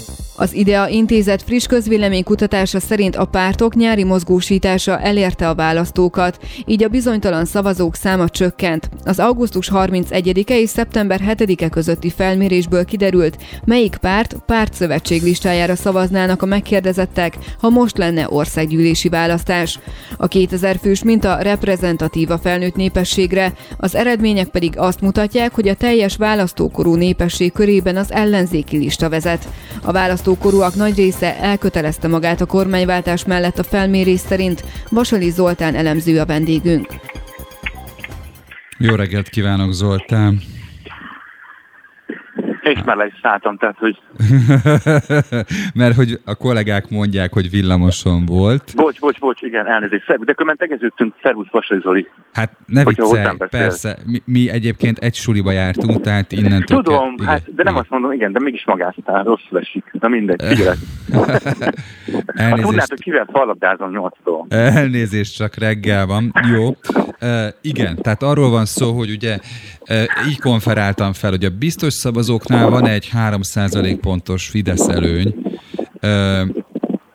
Az IDEA intézet friss közvéleménykutatása szerint a pártok nyári mozgósítása elérte a választókat, így a bizonytalan szavazók száma csökkent. Az augusztus 31-e és szeptember 7-e közötti felmérésből kiderült, melyik párt pártszövetség listájára szavaznának a megkérdezettek, ha most lenne országgyűlési választás. A 2000 fős minta reprezentatív a felnőtt népességre, az eredmények pedig azt mutatják, hogy a teljes választókorú népesség körében az ellenzéki lista vezet. A választó választókorúak nagy része elkötelezte magát a kormányváltás mellett a felmérés szerint. Vasali Zoltán elemző a vendégünk. Jó reggelt kívánok, Zoltán! És már le is szálltam, tehát hogy... Mert hogy a kollégák mondják, hogy villamoson volt. Bocs, bocs, bocs, igen, elnézést. De különben tegeződtünk, szervusz Vasai Zoli. Hát ne viccelj, persze. Mi, mi, egyébként egy suliba jártunk, tehát innentől... Tudom, kell, hát, de nem azt mondom, igen, de mégis magáztál, rossz esik. Na mindegy, figyelek. Elnézést. Tudnád, hogy kivel fallabdázom nyolcadól. Elnézést, csak reggel van. Jó. Uh, igen, tehát arról van szó, hogy ugye így konferáltam fel, hogy a biztos szavazóknál van egy 3% pontos Fidesz előny.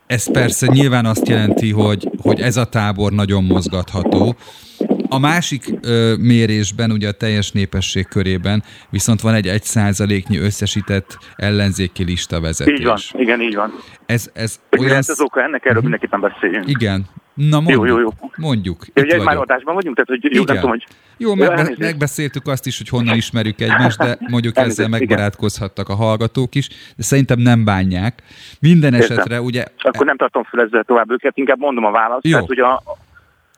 Ez persze nyilván azt jelenti, hogy, hogy ez a tábor nagyon mozgatható. A másik ö, mérésben, ugye a teljes népesség körében viszont van egy egy százaléknyi összesített ellenzéki lista vezetés. Így van, igen, így van. Ez, ez olyan... Ez az oka ennek, erről uh-huh. mindenképpen beszéljünk. Igen. Na mondjuk. Jó, jó, jó. Mondjuk. Itt ugye már adásban vagyunk, tehát hogy jó, nem tudom, hogy... Jó, meg, megbeszéltük azt is, hogy honnan ismerjük egymást, de mondjuk ezzel megbarátkozhattak a hallgatók is, de szerintem nem bánják. Minden Értem. esetre ugye... Akkor nem tartom fel ezzel tovább őket, inkább mondom a választ. Jó. Tehát, hogy a,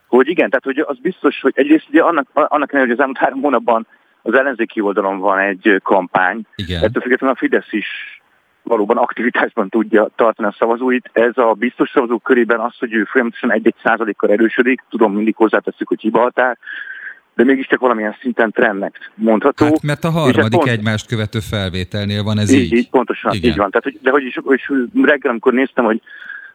hogy igen, tehát hogy az biztos, hogy egyrészt ugye annak, annak ellenére, hogy az elmúlt három hónapban az ellenzéki oldalon van egy kampány, igen. ettől függetlenül a Fidesz is valóban aktivitásban tudja tartani a szavazóit. Ez a biztos szavazók körében az, hogy ő folyamatosan egy-egy százalékkal erősödik, tudom, mindig hozzáteszük, hogy hibahatár, de mégiscsak valamilyen szinten trendnek mondható. Hát, mert a harmadik pont... egymást követő felvételnél van ez így. Így, így pontosan, Igen. így van. Tehát, hogy, de hogy is, hogy reggel, amikor néztem, hogy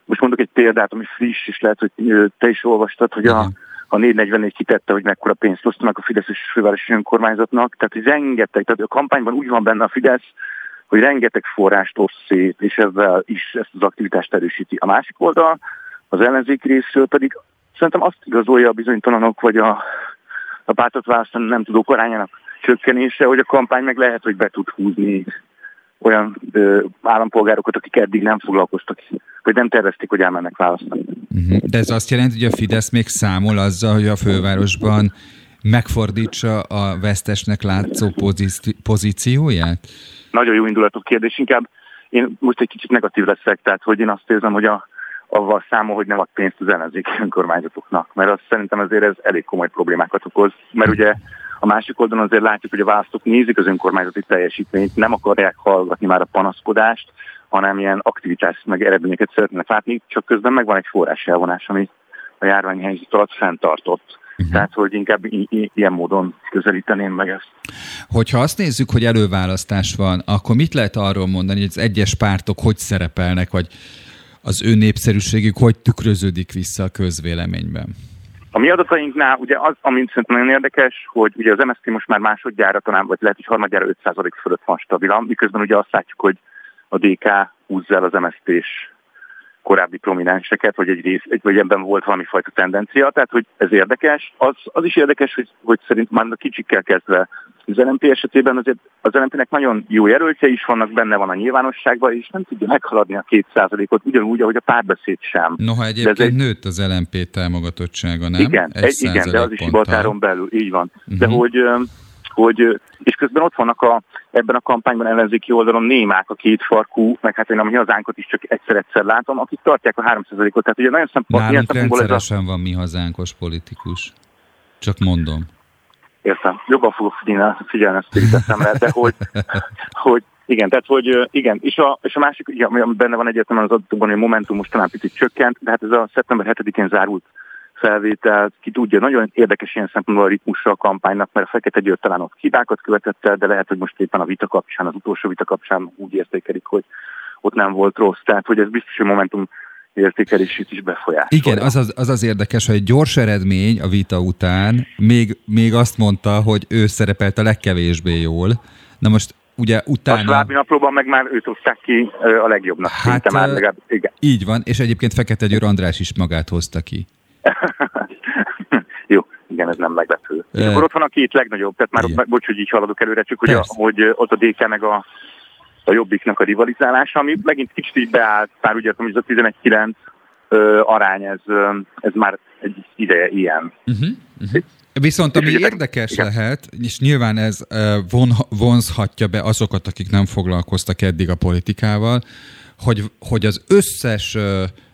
most mondok egy példát, ami friss, és lehet, hogy te is olvastad, hogy a, a 444 kitette, hogy mekkora pénzt osztanak a Fidesz és fővárosi önkormányzatnak. Tehát, hogy rengeteg, tehát a kampányban úgy van benne a Fidesz, hogy rengeteg forrást oszt szét, és ezzel is ezt az aktivitást erősíti. A másik oldal, az ellenzéki részről pedig szerintem azt igazolja a bizonytalanok, vagy a, a pártot nem tudók arányának csökkenése, hogy a kampány meg lehet, hogy be tud húzni olyan ö, állampolgárokat, akik eddig nem foglalkoztak, vagy nem tervezték, hogy elmennek választani. Uh-huh. De ez azt jelenti, hogy a Fidesz még számol azzal, hogy a fővárosban megfordítsa a vesztesnek látszó pozíci- pozícióját? Nagyon jó indulatú kérdés, inkább én most egy kicsit negatív leszek, tehát hogy én azt érzem, hogy a, avval számol, hogy nem ad pénzt az ellenzéki önkormányzatoknak, mert azt szerintem azért ez elég komoly problémákat okoz, mert ugye a másik oldalon azért látjuk, hogy a választók nézik az önkormányzati teljesítményt, nem akarják hallgatni már a panaszkodást, hanem ilyen aktivitás meg eredményeket szeretnének látni, csak közben megvan egy forrás elvonás, ami a járványhelyzet alatt fenntartott. Uh-huh. Tehát, hogy inkább i- i- ilyen módon közelíteném meg ezt. Hogyha azt nézzük, hogy előválasztás van, akkor mit lehet arról mondani, hogy az egyes pártok hogy szerepelnek, vagy az ő népszerűségük hogy tükröződik vissza a közvéleményben? A mi adatainknál ugye az, amit szerintem nagyon érdekes, hogy ugye az MSZP most már másodjára talán, vagy lehet, hogy harmadjára 5% fölött van stabilan, miközben ugye azt látjuk, hogy a DK húzza el az MSZP-s korábbi prominenseket, vagy egy rész, vagy ebben volt valami fajta tendencia, tehát hogy ez érdekes. Az, az is érdekes, hogy, hogy szerint már a kicsikkel kezdve az LNP esetében azért az LNP-nek nagyon jó jelöltje is vannak, benne van a nyilvánosságban, és nem tudja meghaladni a két százalékot, ugyanúgy, ahogy a párbeszéd sem. Noha egyébként de ez egy... nőtt az LNP támogatottsága, nem? Igen, egy, igen de az is hibatáron belül, így van. Uh-huh. De hogy hogy, és közben ott vannak a, ebben a kampányban ellenzéki oldalon némák a két farkú, meg hát én a mi hazánkat is csak egyszer-egyszer látom, akik tartják a 3%-ot. Tehát ugye nagyon szempont, Nálunk rendszeresen ez a... van mi hazánkos politikus. Csak mondom. Értem. Jobban fogok figyelni, figyelni ezt a de hogy, hogy igen, tehát hogy igen, és a, és a másik, igen, benne van egyértelműen az adatokban, hogy a Momentum most talán picit csökkent, de hát ez a szeptember 7-én zárult felvételt, ki tudja, nagyon érdekes ilyen szempontból a ritmusra a kampánynak, mert a Fekete Győr talán ott hibákat követett el, de lehet, hogy most éppen a vita kapcsán, az utolsó vita kapcsán úgy értékelik, hogy ott nem volt rossz. Tehát, hogy ez biztos, hogy Momentum értékelését is befolyásolja. Igen, az az, az az érdekes, hogy egy gyors eredmény a vita után még, még azt mondta, hogy ő szerepelt a legkevésbé jól. Na most ugye utána... A svábi naplóban meg már őt hozták ki a legjobbnak. Hát, már legalább, igen. Így van, és egyébként Fekete Győr András is magát hozta ki. Jó, igen, ez nem meglepő. E... És akkor ott van a két legnagyobb, tehát már ott, bocs, hogy így haladok előre, csak hogy, a, hogy ott a DK meg a, a jobbiknak a rivalizálása, ami megint kicsit így beállt, már ugye hogy ez a 11-9 arány, ez, ez már egy ideje ilyen. Uh-huh, uh-huh. Viszont ami érdekes igen. lehet, és nyilván ez von, vonzhatja be azokat, akik nem foglalkoztak eddig a politikával, hogy, hogy az összes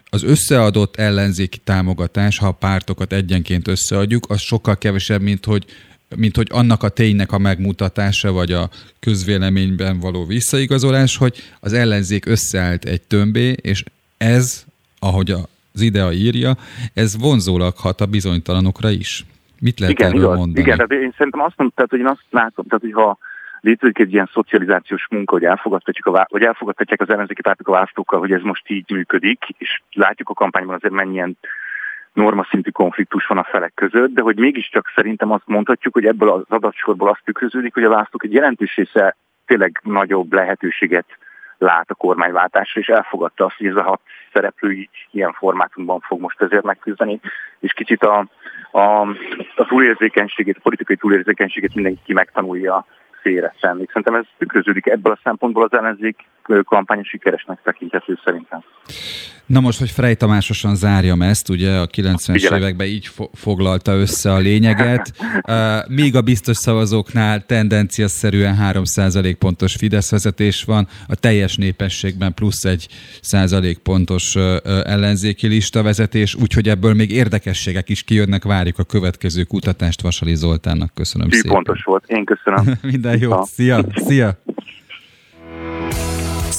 az összeadott ellenzéki támogatás, ha a pártokat egyenként összeadjuk, az sokkal kevesebb, mint hogy mint hogy annak a ténynek a megmutatása, vagy a közvéleményben való visszaigazolás, hogy az ellenzék összeállt egy tömbé, és ez, ahogy az idea írja, ez vonzólag hat a bizonytalanokra is. Mit lehet igen, erről igaz, mondani? Igen, de én szerintem azt mondtam, tehát, hogy én azt látom, tehát, hogy ha létezik egy ilyen szocializációs munka, hogy elfogadhatjuk a, vagy elfogadhatják az ellenzéki pártok a választókkal, hogy ez most így működik, és látjuk a kampányban azért mennyien normaszintű konfliktus van a felek között, de hogy mégiscsak szerintem azt mondhatjuk, hogy ebből az adatsorból azt tükröződik, hogy a választók egy jelentős része tényleg nagyobb lehetőséget lát a kormányváltásra, és elfogadta azt, hogy ez a hat szereplő ilyen formátumban fog most ezért megküzdeni, és kicsit a, a, a túlérzékenységét, a politikai túlérzékenységét mindenki megtanulja félre tenni. Szerintem ez tükröződik ebből a szempontból az ellenzék kampány sikeresnek tekinthető szerintem. Na most, hogy Frey Tamásosan zárjam ezt, ugye a 90-es években így fo- foglalta össze a lényeget, míg a biztos szavazóknál tendenciaszerűen 3% pontos Fidesz vezetés van, a teljes népességben plusz egy százalék pontos ellenzéki lista vezetés, úgyhogy ebből még érdekességek is kijönnek, várjuk a következő kutatást Vasali Zoltánnak. Köszönöm Így szépen. pontos volt, én köszönöm. Minden jót, szia! szia.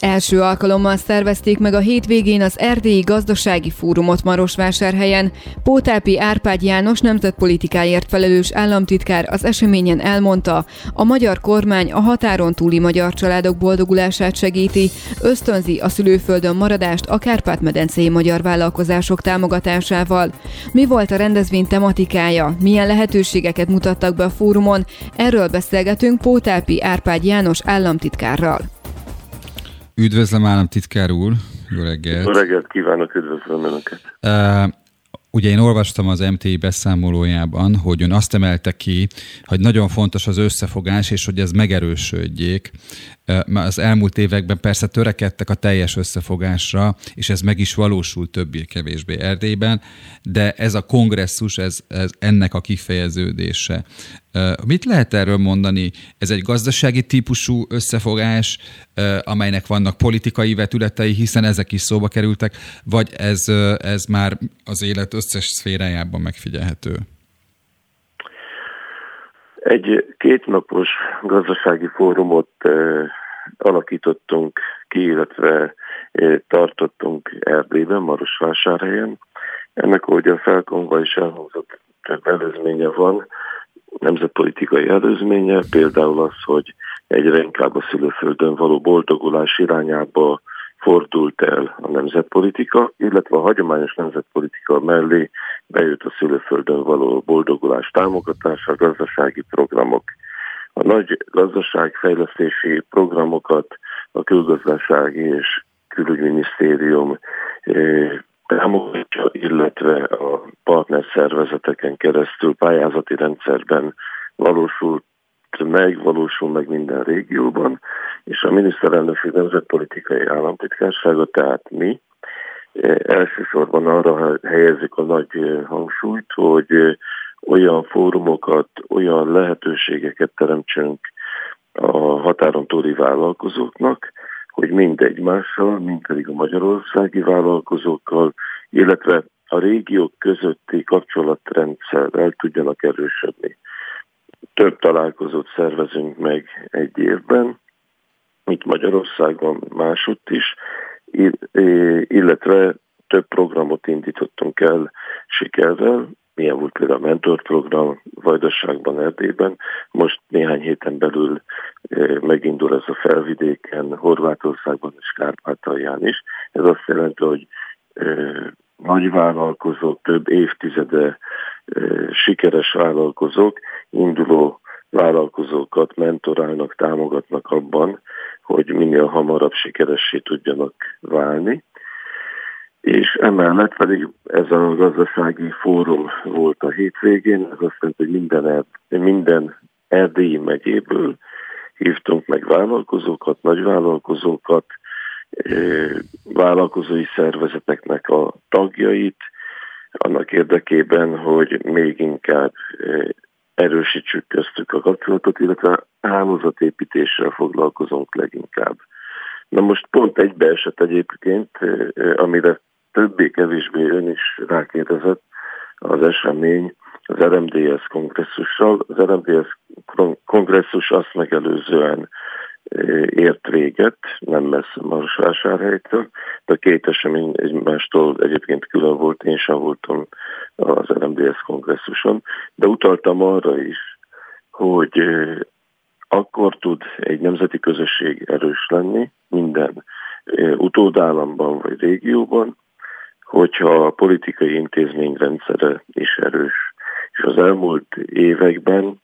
Első alkalommal szervezték meg a hétvégén az Erdélyi Gazdasági Fórumot Marosvásárhelyen. Pótápi Árpád János nemzetpolitikáért felelős államtitkár az eseményen elmondta, a magyar kormány a határon túli magyar családok boldogulását segíti, ösztönzi a szülőföldön maradást a Kárpát-medencei magyar vállalkozások támogatásával. Mi volt a rendezvény tematikája, milyen lehetőségeket mutattak be a fórumon, erről beszélgetünk Pótápi Árpád János államtitkárral. Üdvözlöm államtitkár úr, jó reggelt! Jó reggelt kívánok, üdvözlöm Önöket! Uh, Ugye én olvastam az MTI beszámolójában, hogy ön azt emelte ki, hogy nagyon fontos az összefogás, és hogy ez megerősödjék. Az elmúlt években persze törekedtek a teljes összefogásra, és ez meg is valósult többé-kevésbé Erdélyben, de ez a kongresszus, ez, ez ennek a kifejeződése. Mit lehet erről mondani? Ez egy gazdasági típusú összefogás, amelynek vannak politikai vetületei, hiszen ezek is szóba kerültek, vagy ez, ez már az élet összes szférájában megfigyelhető? Egy kétnapos gazdasági fórumot alakítottunk ki, illetve tartottunk Erdélyben, Marosvásárhelyen. Ennek, ahogy a felkonva is elhangzott, több előzménye van, nemzetpolitikai előzménye, például az, hogy egyre inkább a szülőföldön való boldogulás irányába fordult el a nemzetpolitika, illetve a hagyományos nemzetpolitika mellé bejött a szülőföldön való boldogulás támogatása, gazdasági programok. A nagy gazdaságfejlesztési programokat a külgazdasági és külügyminisztérium támogatja, illetve a partnerszervezeteken keresztül pályázati rendszerben valósult meg, valósul meg minden régióban, és a miniszterelnökség nemzetpolitikai államtitkársága, tehát mi, eh, elsősorban arra helyezik a nagy eh, hangsúlyt, hogy eh, olyan fórumokat, olyan lehetőségeket teremtsünk a határon túli vállalkozóknak, hogy mind egymással, mind pedig a magyarországi vállalkozókkal, illetve a régiók közötti kapcsolatrendszer el tudjanak erősödni. Több találkozót szervezünk meg egy évben, itt Magyarországon, másutt is, illetve több programot indítottunk el sikerrel, milyen volt például a mentorprogram Vajdaságban, Erdélyben. Most néhány héten belül megindul ez a felvidéken, Horvátországban és Kárpátalján is. Ez azt jelenti, hogy nagy vállalkozók, több évtizede sikeres vállalkozók, induló vállalkozókat mentorálnak, támogatnak abban, hogy minél hamarabb sikeressé tudjanak válni. És emellett pedig ez a gazdasági fórum volt a hétvégén, ez azt jelenti, hogy minden, minden erdélyi megyéből hívtunk meg vállalkozókat, nagyvállalkozókat, vállalkozói szervezeteknek a tagjait, annak érdekében, hogy még inkább erősítsük köztük a kapcsolatot, illetve hálózatépítéssel foglalkozunk leginkább. Na most pont egybeesett egyébként, amire többé-kevésbé ön is rákérdezett az esemény az RMDS kongresszussal. Az RMDS kongresszus azt megelőzően ért véget, nem messze Marosvásárhelytől, de a két esemény egymástól egyébként külön volt, én sem voltam az RMDS kongresszuson, de utaltam arra is, hogy akkor tud egy nemzeti közösség erős lenni minden utódállamban vagy régióban, hogyha a politikai intézményrendszere is erős. És az elmúlt években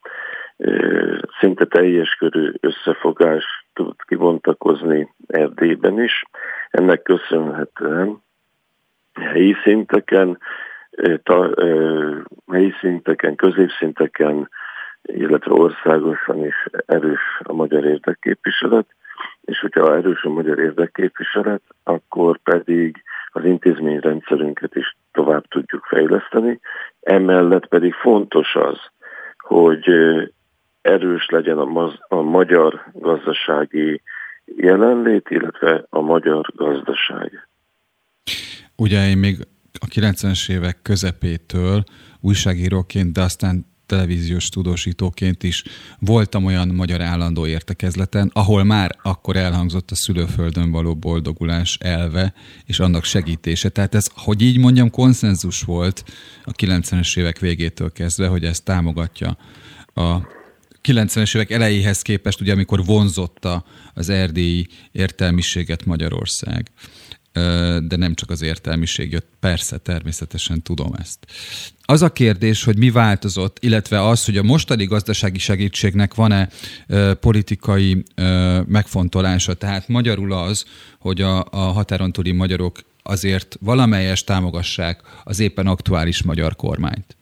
szinte teljes körű összefogás tud kibontakozni Erdélyben is. Ennek köszönhetően helyi szinteken, ta, helyi szinteken, középszinteken, illetve országosan is erős a magyar érdekképviselet, és hogyha erős a magyar érdekképviselet, akkor pedig az intézményrendszerünket is tovább tudjuk fejleszteni. Emellett pedig fontos az, hogy erős legyen a, maz, a magyar gazdasági jelenlét, illetve a magyar gazdaság. Ugye én még a 90-es évek közepétől újságíróként, de aztán televíziós tudósítóként is voltam olyan magyar állandó értekezleten, ahol már akkor elhangzott a szülőföldön való boldogulás elve, és annak segítése. Tehát ez, hogy így mondjam, konszenzus volt a 90-es évek végétől kezdve, hogy ez támogatja a 90-es évek elejéhez képest, ugye amikor vonzotta az erdélyi értelmiséget Magyarország de nem csak az értelmiség jött. Persze, természetesen tudom ezt. Az a kérdés, hogy mi változott, illetve az, hogy a mostani gazdasági segítségnek van-e politikai megfontolása. Tehát magyarul az, hogy a, a határon túli magyarok azért valamelyes támogassák az éppen aktuális magyar kormányt.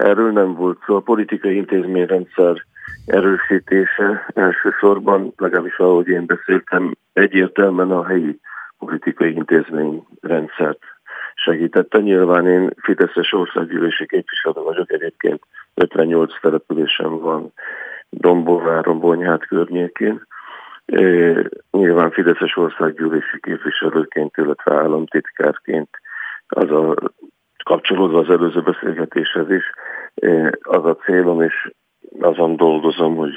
Erről nem volt szó. A politikai intézményrendszer erősítése elsősorban, legalábbis ahogy én beszéltem, egyértelműen a helyi politikai intézményrendszert segítette. Nyilván én Fideszes országgyűlési képviselő vagyok, egyébként 58 településem van Dombováron, Bonyhát környékén. É, nyilván Fideszes országgyűlési képviselőként, illetve államtitkárként az a kapcsolódva az előző beszélgetéshez is, az a célom, és azon dolgozom, hogy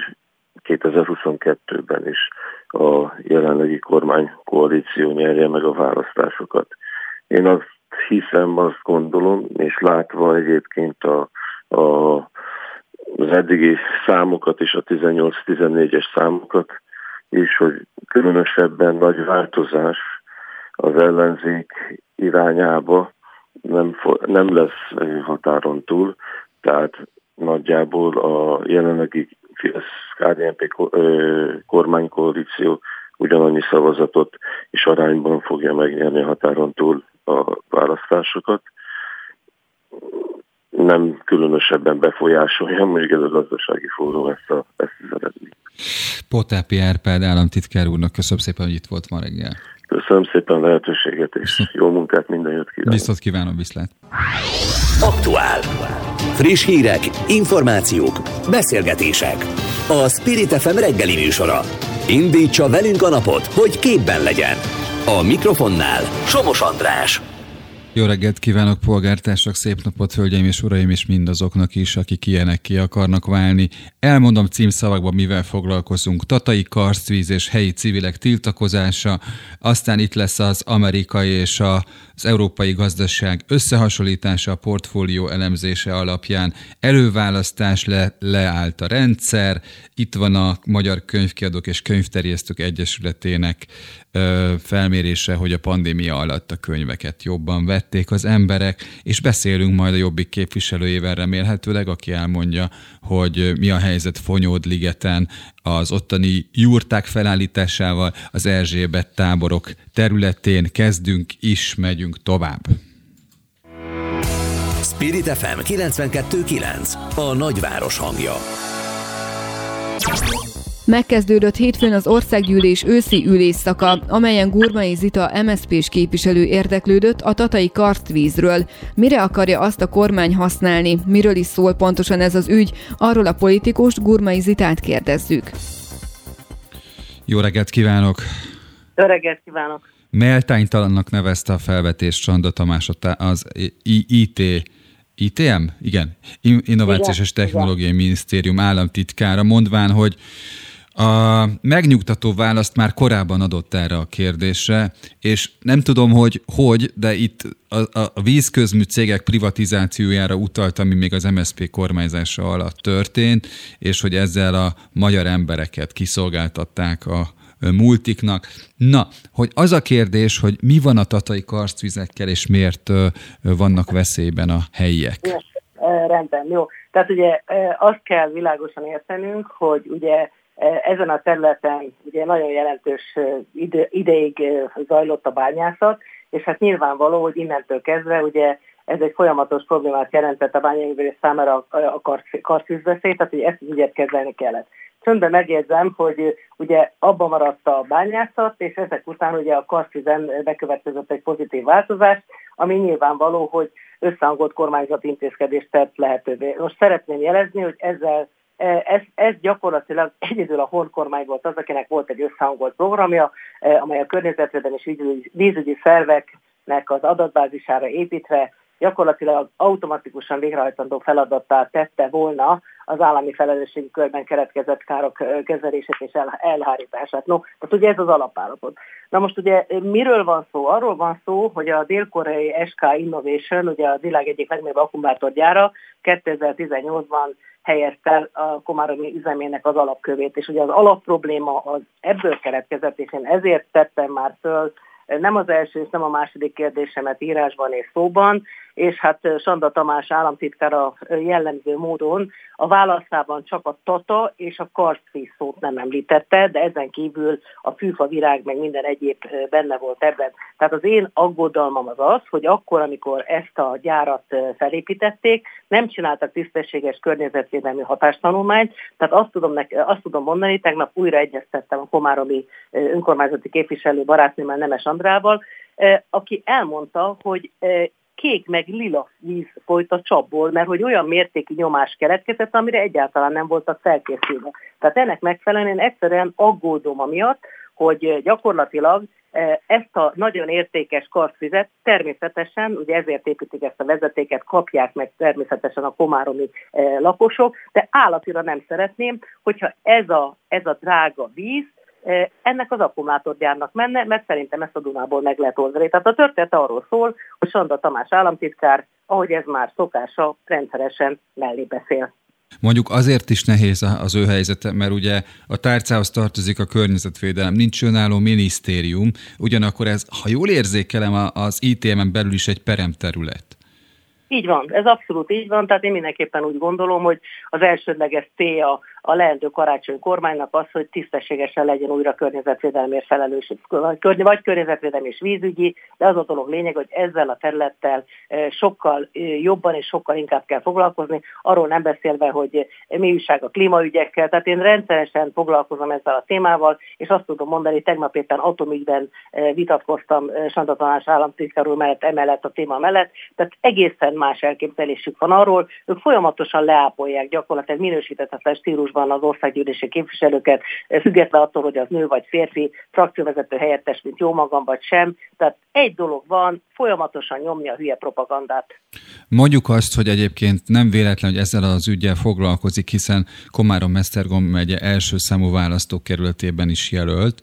2022-ben is a jelenlegi kormánykoalíció nyerje meg a választásokat. Én azt hiszem, azt gondolom, és látva egyébként a, a, az eddigi számokat és a 18-14-es számokat és hogy különösebben nagy változás az ellenzék irányába nem, nem lesz határon túl, tehát nagyjából a jelenlegi Fidesz-KDNP kormánykoalíció ugyanannyi szavazatot és arányban fogja megnyerni határon túl a választásokat. Nem különösebben befolyásolja, mondjuk ez a gazdasági fórum ezt, a, ezt az eredményt. Potápi Árpád államtitkár úrnak köszönöm szépen, hogy itt volt ma reggel. Köszönöm szépen a lehetőséget, és jó munkát, minden jót kívánok. Viszont kívánom, viszlát. Aktuál. Friss hírek, információk, beszélgetések. A Spirit FM reggeli műsora. Indítsa velünk a napot, hogy képben legyen. A mikrofonnál Somos András. Jó reggelt kívánok, polgártársak, szép napot, hölgyeim és uraim, és mindazoknak is, akik ilyenek ki akarnak válni. Elmondom címszavakban, mivel foglalkozunk. Tatai karsztvíz és helyi civilek tiltakozása, aztán itt lesz az amerikai és az európai gazdaság összehasonlítása a portfólió elemzése alapján előválasztás le, leállt a rendszer, itt van a Magyar Könyvkiadók és Könyvterjesztők Egyesületének felmérése, hogy a pandémia alatt a könyveket jobban vették az emberek, és beszélünk majd a Jobbik képviselőjével remélhetőleg, aki elmondja, hogy mi a helyzet Fonyód-ligeten, az ottani jurták felállításával az Erzsébet táborok területén kezdünk is, megyünk tovább. Spirit FM 92.9 a nagyváros hangja. Megkezdődött hétfőn az országgyűlés őszi ülésszaka, amelyen Gurmai Zita MSZP-s képviselő érdeklődött a tatai karstvízről. Mire akarja azt a kormány használni? Miről is szól pontosan ez az ügy? Arról a politikust Gurmai Zitát kérdezzük. Jó reggelt kívánok! Jó reggelt kívánok! Méltánytalannak nevezte a felvetést Csanda Tamás az IT ITM? Igen. Innovációs és Technológiai. Minisztérium államtitkára, mondván, hogy a megnyugtató választ már korábban adott erre a kérdésre, és nem tudom, hogy hogy, de itt a, a, vízközmű cégek privatizációjára utalt, ami még az MSZP kormányzása alatt történt, és hogy ezzel a magyar embereket kiszolgáltatták a multiknak. Na, hogy az a kérdés, hogy mi van a tatai karsztvizekkel, és miért vannak veszélyben a helyiek? Rendben, jó. Tehát ugye azt kell világosan értenünk, hogy ugye ezen a területen ugye nagyon jelentős ide, ideig zajlott a bányászat, és hát nyilvánvaló, hogy innentől kezdve ugye ez egy folyamatos problémát jelentett a bányai számára a karszűzveszély, tehát hogy ezt az ügyet kezelni kellett. Csöndben megjegyzem, hogy ugye abban maradt a bányászat, és ezek után ugye a karszűzen bekövetkezett egy pozitív változás, ami nyilvánvaló, hogy összehangolt kormányzati intézkedést tett lehetővé. Most szeretném jelezni, hogy ezzel ez, ez gyakorlatilag egyedül a Horn kormány volt az, akinek volt egy összehangolt programja, amely a környezetvédelmi és vízügyi szerveknek az adatbázisára építve gyakorlatilag automatikusan végrehajtandó feladattá tette volna az állami felelősségi körben keretkezett károk kezelését és elhárítását. No, tehát ugye ez az alapállapot. Na most ugye miről van szó? Arról van szó, hogy a dél-koreai SK Innovation, ugye a világ egyik legnagyobb akkumulátorgyára 2018-ban helyezte a Komáromi üzemének az alapkövét, és ugye az alapprobléma az ebből keletkezett, és én ezért tettem már föl nem az első és nem a második kérdésemet írásban és szóban, és hát Sanda Tamás államtitkára jellemző módon a válaszában csak a tata és a karszvíz szót nem említette, de ezen kívül a fűfa virág meg minden egyéb benne volt ebben. Tehát az én aggodalmam az az, hogy akkor, amikor ezt a gyárat felépítették, nem csináltak tisztességes környezetvédelmi hatástanulmányt, tehát azt tudom, nek- azt tudom mondani, tegnap újra egyeztettem a komáromi önkormányzati képviselő barátnőmmel, Nemes Andrával, aki elmondta, hogy kék meg lila víz folyt a csapból, mert hogy olyan mértékű nyomás keletkezett, amire egyáltalán nem voltak felkészülve. Tehát ennek megfelelően egyszerűen aggódom amiatt, hogy gyakorlatilag e, ezt a nagyon értékes karszvizet természetesen, ugye ezért építik ezt a vezetéket, kapják meg természetesen a komáromi e, lakosok, de állatira nem szeretném, hogyha ez a, ez a drága víz ennek az akkumulátorgyárnak menne, mert szerintem ezt a Dunából meg lehet oldani. Tehát a történet arról szól, hogy Sanda Tamás államtitkár, ahogy ez már szokása, rendszeresen mellé beszél. Mondjuk azért is nehéz az ő helyzete, mert ugye a tárcához tartozik a környezetvédelem, nincs önálló minisztérium, ugyanakkor ez, ha jól érzékelem, az ITM-en belül is egy peremterület. Így van, ez abszolút így van, tehát én mindenképpen úgy gondolom, hogy az elsődleges célja a leendő karácsony kormánynak az, hogy tisztességesen legyen újra környezetvédelmért felelős, vagy környezetvédelmi és vízügyi, de az a dolog lényeg, hogy ezzel a területtel e, sokkal e, jobban és sokkal inkább kell foglalkozni, arról nem beszélve, hogy mi újság a klímaügyekkel, tehát én rendszeresen foglalkozom ezzel a témával, és azt tudom mondani, tegnap éppen atomügyben e, vitatkoztam Santa Tanás államtitkár mellett, emellett a téma mellett, tehát egészen más elképzelésük van arról, ők folyamatosan leápolják gyakorlatilag minősítetetlen stílusban az országgyűlési képviselőket, független attól, hogy az nő vagy férfi, frakcióvezető helyettes, mint jó magam vagy sem. Tehát egy dolog van, folyamatosan nyomni a hülye propagandát. Mondjuk azt, hogy egyébként nem véletlen, hogy ezzel az ügyel foglalkozik, hiszen Komárom-Mesztergom megye első számú választókerületében is jelölt,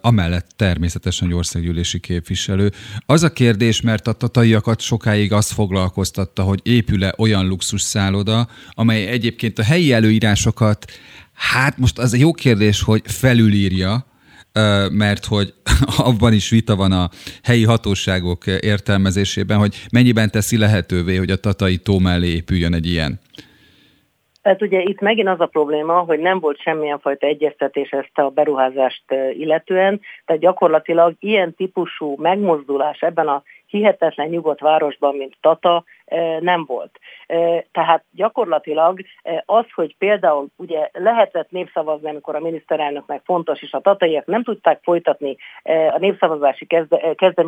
amellett természetesen egy országgyűlési képviselő. Az a kérdés, mert a tataiakat sokáig azt foglalkoztatta, hogy épül-e olyan luxus szálloda, amely egyébként a helyi előírásokat, hát most az egy jó kérdés, hogy felülírja, mert hogy abban is vita van a helyi hatóságok értelmezésében, hogy mennyiben teszi lehetővé, hogy a tatai tó mellé épüljön egy ilyen. Tehát ugye itt megint az a probléma, hogy nem volt semmilyen fajta egyeztetés ezt a beruházást illetően, tehát gyakorlatilag ilyen típusú megmozdulás ebben a hihetetlen nyugodt városban, mint Tata, nem volt. Tehát gyakorlatilag az, hogy például ugye lehetett népszavazni, amikor a miniszterelnöknek fontos, és a tataiak nem tudták folytatni a népszavazási kezde,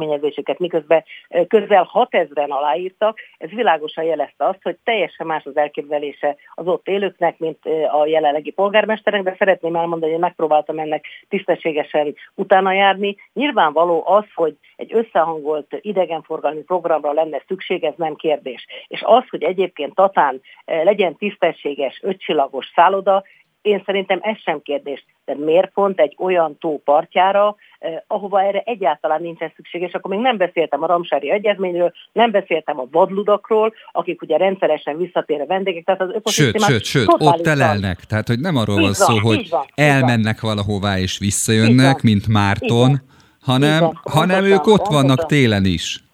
miközben közel 6000-en aláírtak, ez világosan jelezte azt, hogy teljesen más az elképzelése az ott élőknek, mint a jelenlegi polgármesterek, de szeretném elmondani, hogy megpróbáltam ennek tisztességesen utána járni. Nyilvánvaló az, hogy egy összehangolt idegenforgalmi programra lenne szükség, ez nem kérdés. És az, hogy egyébként Tatán eh, legyen tisztességes, ötcsillagos szálloda, én szerintem ez sem kérdés. De miért pont egy olyan tó partjára, eh, ahova erre egyáltalán nincsen szükség, és akkor még nem beszéltem a Ramsári Egyezményről, nem beszéltem a vadludakról, akik ugye rendszeresen visszatér a vendégek, tehát az Sőt, sőt, sőt, ott telelnek, tehát hogy nem arról van szó, hogy van, elmennek van. valahová és visszajönnek, mint Márton, hanem, hanem ők ott vannak télen is.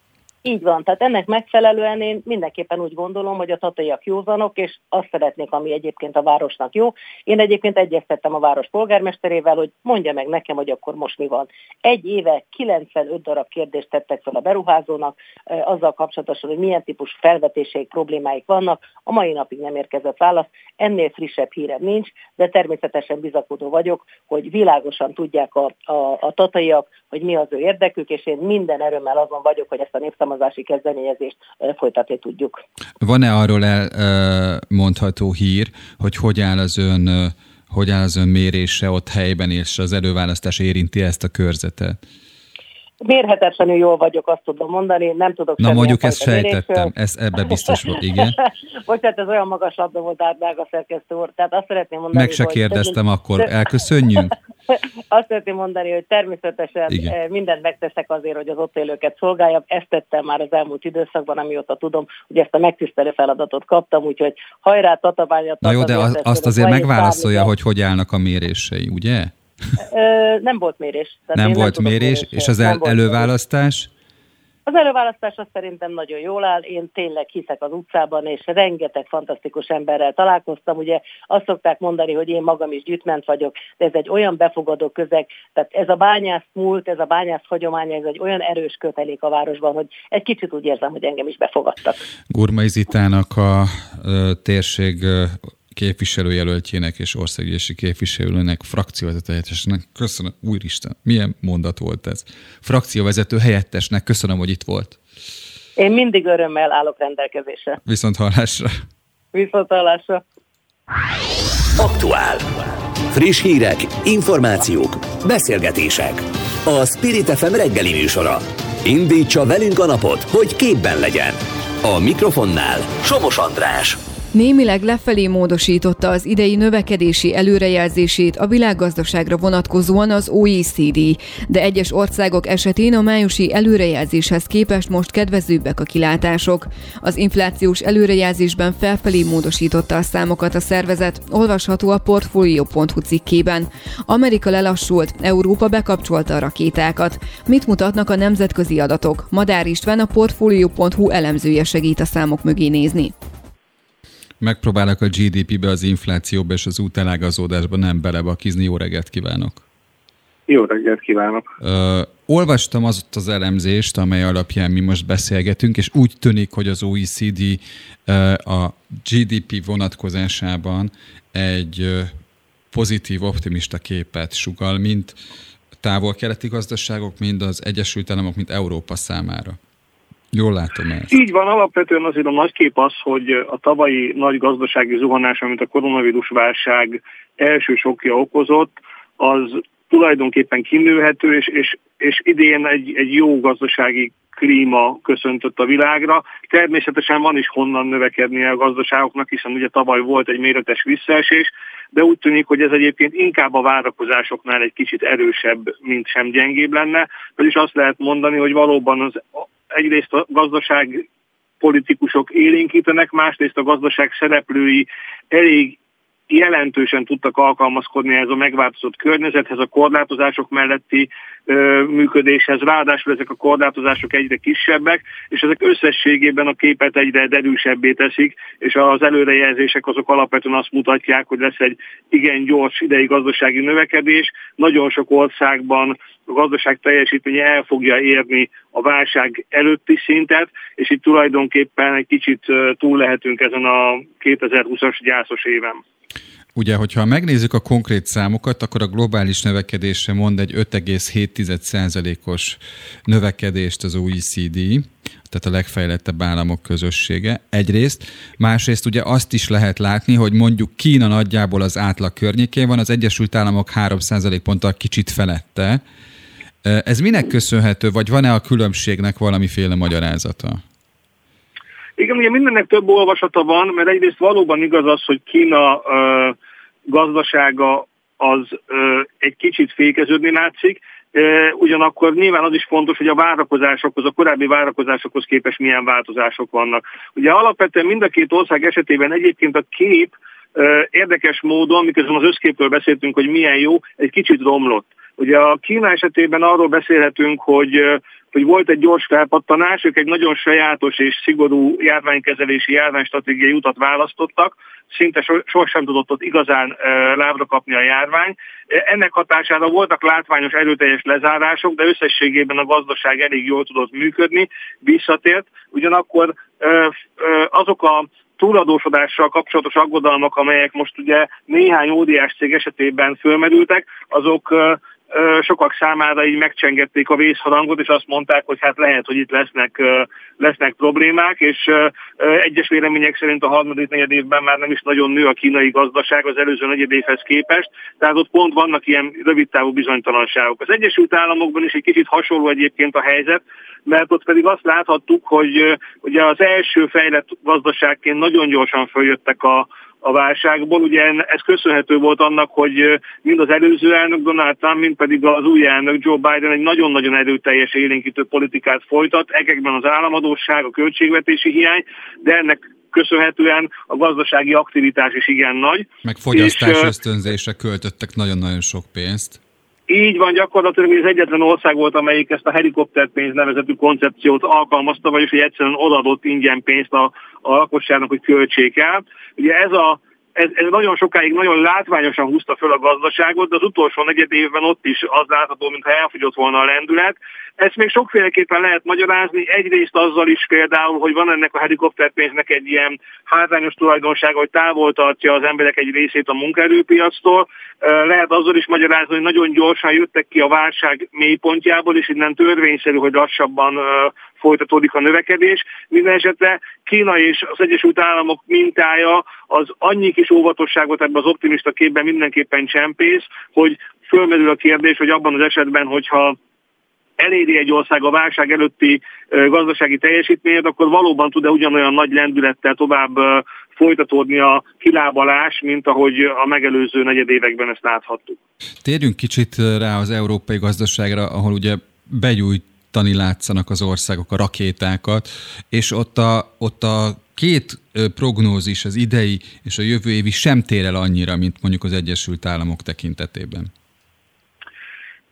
Így van, tehát ennek megfelelően én mindenképpen úgy gondolom, hogy a tataiak józanok, és azt szeretnék, ami egyébként a városnak jó. Én egyébként egyeztettem a város polgármesterével, hogy mondja meg nekem, hogy akkor most mi van. Egy éve 95 darab kérdést tettek fel a beruházónak, azzal kapcsolatosan, hogy milyen típus felvetéseik, problémáik vannak. A mai napig nem érkezett válasz, ennél frissebb hírem nincs, de természetesen bizakodó vagyok, hogy világosan tudják a, a, a tataiak, hogy mi az ő érdekük, és én minden erőmmel azon vagyok, hogy ezt a népszavazási kezdeményezést folytatni tudjuk. Van-e arról elmondható hír, hogy hogy áll az ön hogy áll az ön mérése ott helyben, és az előválasztás érinti ezt a körzetet? Mérhetetlenül jól vagyok, azt tudom mondani, nem tudok Na mondjuk ezt sejtettem, ez ebbe biztos volt, igen. Bocsánat, ez olyan magas labda volt a szerkesztő úr, tehát azt szeretném mondani, Meg se kérdeztem, hogy... akkor elköszönjünk? Azt szeretném mondani, hogy természetesen Igen. Eh, mindent megteszek azért, hogy az ott élőket szolgáljam. Ezt tettem már az elmúlt időszakban, amióta tudom, hogy ezt a megtisztelő feladatot kaptam, úgyhogy hajrá, tatabánya, Na jó, de az, azt azért megválaszolja, hogy hogy állnak a mérései, ugye? Ö, nem volt mérés. Tehát nem volt nem mérés, mérés, és az el, előválasztás? Az előválasztás az szerintem nagyon jól áll, én tényleg hiszek az utcában, és rengeteg fantasztikus emberrel találkoztam. Ugye azt szokták mondani, hogy én magam is gyűjtment vagyok, de ez egy olyan befogadó közeg, tehát ez a bányász múlt, ez a bányász hagyománya, ez egy olyan erős kötelék a városban, hogy egy kicsit úgy érzem, hogy engem is befogadtak. Gurmai Zitának a ö, térség képviselőjelöltjének és országgyűlési képviselőnek, frakcióvezető köszönöm, úristen, milyen mondat volt ez. Frakcióvezető helyettesnek köszönöm, hogy itt volt. Én mindig örömmel állok rendelkezésre. Viszont hallásra. Viszont hallásra. Aktuál. Friss hírek, információk, beszélgetések. A Spirit FM reggeli műsora. Indítsa velünk a napot, hogy képben legyen. A mikrofonnál Somos András. Némileg lefelé módosította az idei növekedési előrejelzését a világgazdaságra vonatkozóan az OECD, de egyes országok esetén a májusi előrejelzéshez képest most kedvezőbbek a kilátások. Az inflációs előrejelzésben felfelé módosította a számokat a szervezet, olvasható a Portfolio.hu cikkében. Amerika lelassult, Európa bekapcsolta a rakétákat. Mit mutatnak a nemzetközi adatok? Madár István a Portfolio.hu elemzője segít a számok mögé nézni megpróbálok a GDP-be, az inflációba és az útelágazódásba nem belebakizni. Jó reggelt kívánok! Jó reggelt kívánok! Ö, olvastam az az elemzést, amely alapján mi most beszélgetünk, és úgy tűnik, hogy az OECD ö, a GDP vonatkozásában egy ö, pozitív, optimista képet sugal, mint távol-keleti gazdaságok, mind az Egyesült Államok, mint Európa számára. Jól látom ezt. Így van, alapvetően azért a nagy kép az, hogy a tavalyi nagy gazdasági zuhanás, amit a koronavírus válság első sokja okozott, az tulajdonképpen kinőhető, és, és, és idén egy, egy jó gazdasági klíma köszöntött a világra. Természetesen van is honnan növekednie a gazdaságoknak, hiszen ugye tavaly volt egy méretes visszaesés, de úgy tűnik, hogy ez egyébként inkább a várakozásoknál egy kicsit erősebb, mint sem gyengébb lenne. Vagyis azt lehet mondani, hogy valóban az egyrészt a gazdaság politikusok élénkítenek, másrészt a gazdaság szereplői elég jelentősen tudtak alkalmazkodni ez a megváltozott környezethez, a korlátozások melletti ö, működéshez, ráadásul ezek a korlátozások egyre kisebbek, és ezek összességében a képet egyre erősebbé teszik, és az előrejelzések azok alapvetően azt mutatják, hogy lesz egy igen gyors idei gazdasági növekedés. Nagyon sok országban a gazdaság teljesítménye el fogja érni a válság előtti szintet, és itt tulajdonképpen egy kicsit túl lehetünk ezen a 2020-as gyászos éven. Ugye, hogyha megnézzük a konkrét számokat, akkor a globális növekedésre mond egy 5,7%-os növekedést az OECD, tehát a legfejlettebb államok közössége egyrészt. Másrészt ugye azt is lehet látni, hogy mondjuk Kína nagyjából az átlag környékén van, az Egyesült Államok 3% ponttal kicsit felette. Ez minek köszönhető, vagy van-e a különbségnek valamiféle magyarázata? Igen, ugye mindennek több olvasata van, mert egyrészt valóban igaz az, hogy Kína ö, gazdasága az ö, egy kicsit fékeződni látszik, ugyanakkor nyilván az is fontos, hogy a várakozásokhoz, a korábbi várakozásokhoz képest milyen változások vannak. Ugye alapvetően mind a két ország esetében egyébként a kép érdekes módon, miközben az összképről beszéltünk, hogy milyen jó, egy kicsit romlott. Ugye a Kína esetében arról beszélhetünk, hogy hogy volt egy gyors felpattanás, ők egy nagyon sajátos és szigorú járványkezelési járványstratégiai utat választottak, szinte sohasem tudott ott igazán lábra kapni a járvány. Ennek hatására voltak látványos erőteljes lezárások, de összességében a gazdaság elég jól tudott működni, visszatért. Ugyanakkor azok a túladósodással kapcsolatos aggodalmak, amelyek most ugye néhány ódiás cég esetében fölmerültek, azok sokak számára így megcsengették a vészharangot, és azt mondták, hogy hát lehet, hogy itt lesznek, lesznek problémák, és egyes vélemények szerint a harmadik negyed évben már nem is nagyon nő a kínai gazdaság az előző negyed évhez képest, tehát ott pont vannak ilyen rövidtávú bizonytalanságok. Az Egyesült Államokban is egy kicsit hasonló egyébként a helyzet, mert ott pedig azt láthattuk, hogy ugye az első fejlett gazdaságként nagyon gyorsan följöttek a, a válságból. Ugye ez köszönhető volt annak, hogy mind az előző elnök Donald Trump, mind pedig az új elnök Joe Biden egy nagyon-nagyon erőteljes élénkítő politikát folytat, ekekben az államadóság, a költségvetési hiány, de ennek köszönhetően a gazdasági aktivitás is igen nagy. Meg fogyasztás és, ösztönzésre költöttek nagyon-nagyon sok pénzt. Így van, gyakorlatilag az egyetlen ország volt, amelyik ezt a helikopterpénz nevezetű koncepciót alkalmazta, vagyis hogy egyszerűen odaadott ingyen pénzt a, a lakosságnak, hogy költsék el. Ugye ez a ez, ez nagyon sokáig nagyon látványosan húzta föl a gazdaságot, de az utolsó negyed évben ott is az látható, mintha elfogyott volna a lendület. Ezt még sokféleképpen lehet magyarázni. Egyrészt azzal is például, hogy van ennek a helikopterpénznek egy ilyen hátrányos tulajdonsága, hogy távol tartja az emberek egy részét a munkaerőpiactól. Lehet azzal is magyarázni, hogy nagyon gyorsan jöttek ki a válság mélypontjából, és innen törvényszerű, hogy lassabban folytatódik a növekedés. Minden esetre Kína és az Egyesült Államok mintája az annyi kis óvatosságot ebben az optimista képben mindenképpen csempész, hogy fölmerül a kérdés, hogy abban az esetben, hogyha eléri egy ország a válság előtti gazdasági teljesítményét, akkor valóban tud-e ugyanolyan nagy lendülettel tovább folytatódni a kilábalás, mint ahogy a megelőző negyedévekben ezt láthattuk. Térjünk kicsit rá az európai gazdaságra, ahol ugye begyújt tani látszanak az országok a rakétákat, és ott a, ott a két prognózis, az idei és a jövő évi sem tér el annyira, mint mondjuk az Egyesült Államok tekintetében.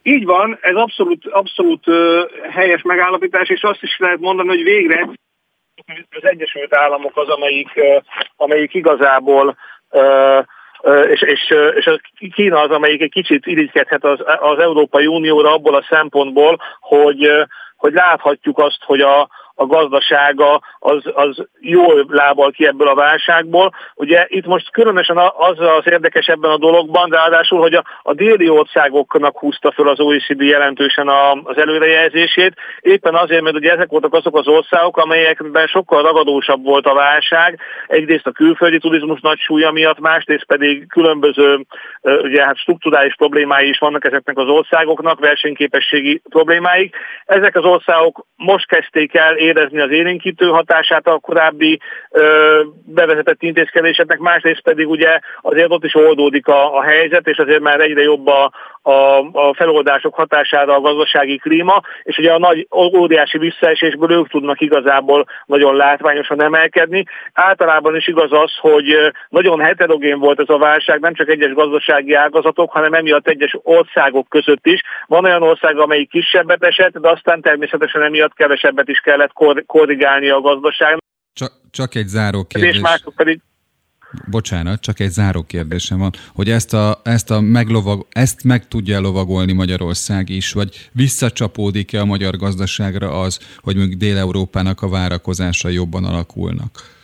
Így van, ez abszolút, abszolút helyes megállapítás, és azt is lehet mondani, hogy végre az Egyesült Államok az, amelyik, amelyik igazából és, és, és a Kína az, amelyik egy kicsit irigykedhet az, az Európai Unióra abból a szempontból, hogy, hogy láthatjuk azt, hogy a, a gazdasága az, az jól lábal ki ebből a válságból. Ugye itt most különösen az az érdekes ebben a dologban, de ráadásul, hogy a, a déli országoknak húzta föl az OECD jelentősen a, az előrejelzését, éppen azért, mert ugye ezek voltak azok az országok, amelyekben sokkal ragadósabb volt a válság, egyrészt a külföldi turizmus nagy súlya miatt, másrészt pedig különböző ugye, hát strukturális problémái is vannak ezeknek az országoknak, versenyképességi problémáik. Ezek az országok most kezdték el érezni az élénkítő hatását a korábbi bevezetett intézkedéseknek, másrészt pedig ugye azért ott is oldódik a, a helyzet, és azért már egyre jobb a, a, a feloldások hatására a gazdasági klíma, és ugye a nagy óriási visszaesésből ők tudnak igazából nagyon látványosan emelkedni. Általában is igaz az, hogy nagyon heterogén volt ez a válság, nem csak egyes gazdasági ágazatok, hanem emiatt egyes országok között is. Van olyan ország, amelyik kisebbet esett, de aztán természetesen emiatt kevesebbet is kellett korrigálni a gazdaságnak. Csak, csak egy záró kérdés. És mások pedig Bocsánat, csak egy záró kérdésem van, hogy ezt, a, ezt, a meglovag, ezt meg tudja lovagolni Magyarország is, vagy visszacsapódik-e a magyar gazdaságra az, hogy mondjuk Dél-Európának a várakozása jobban alakulnak?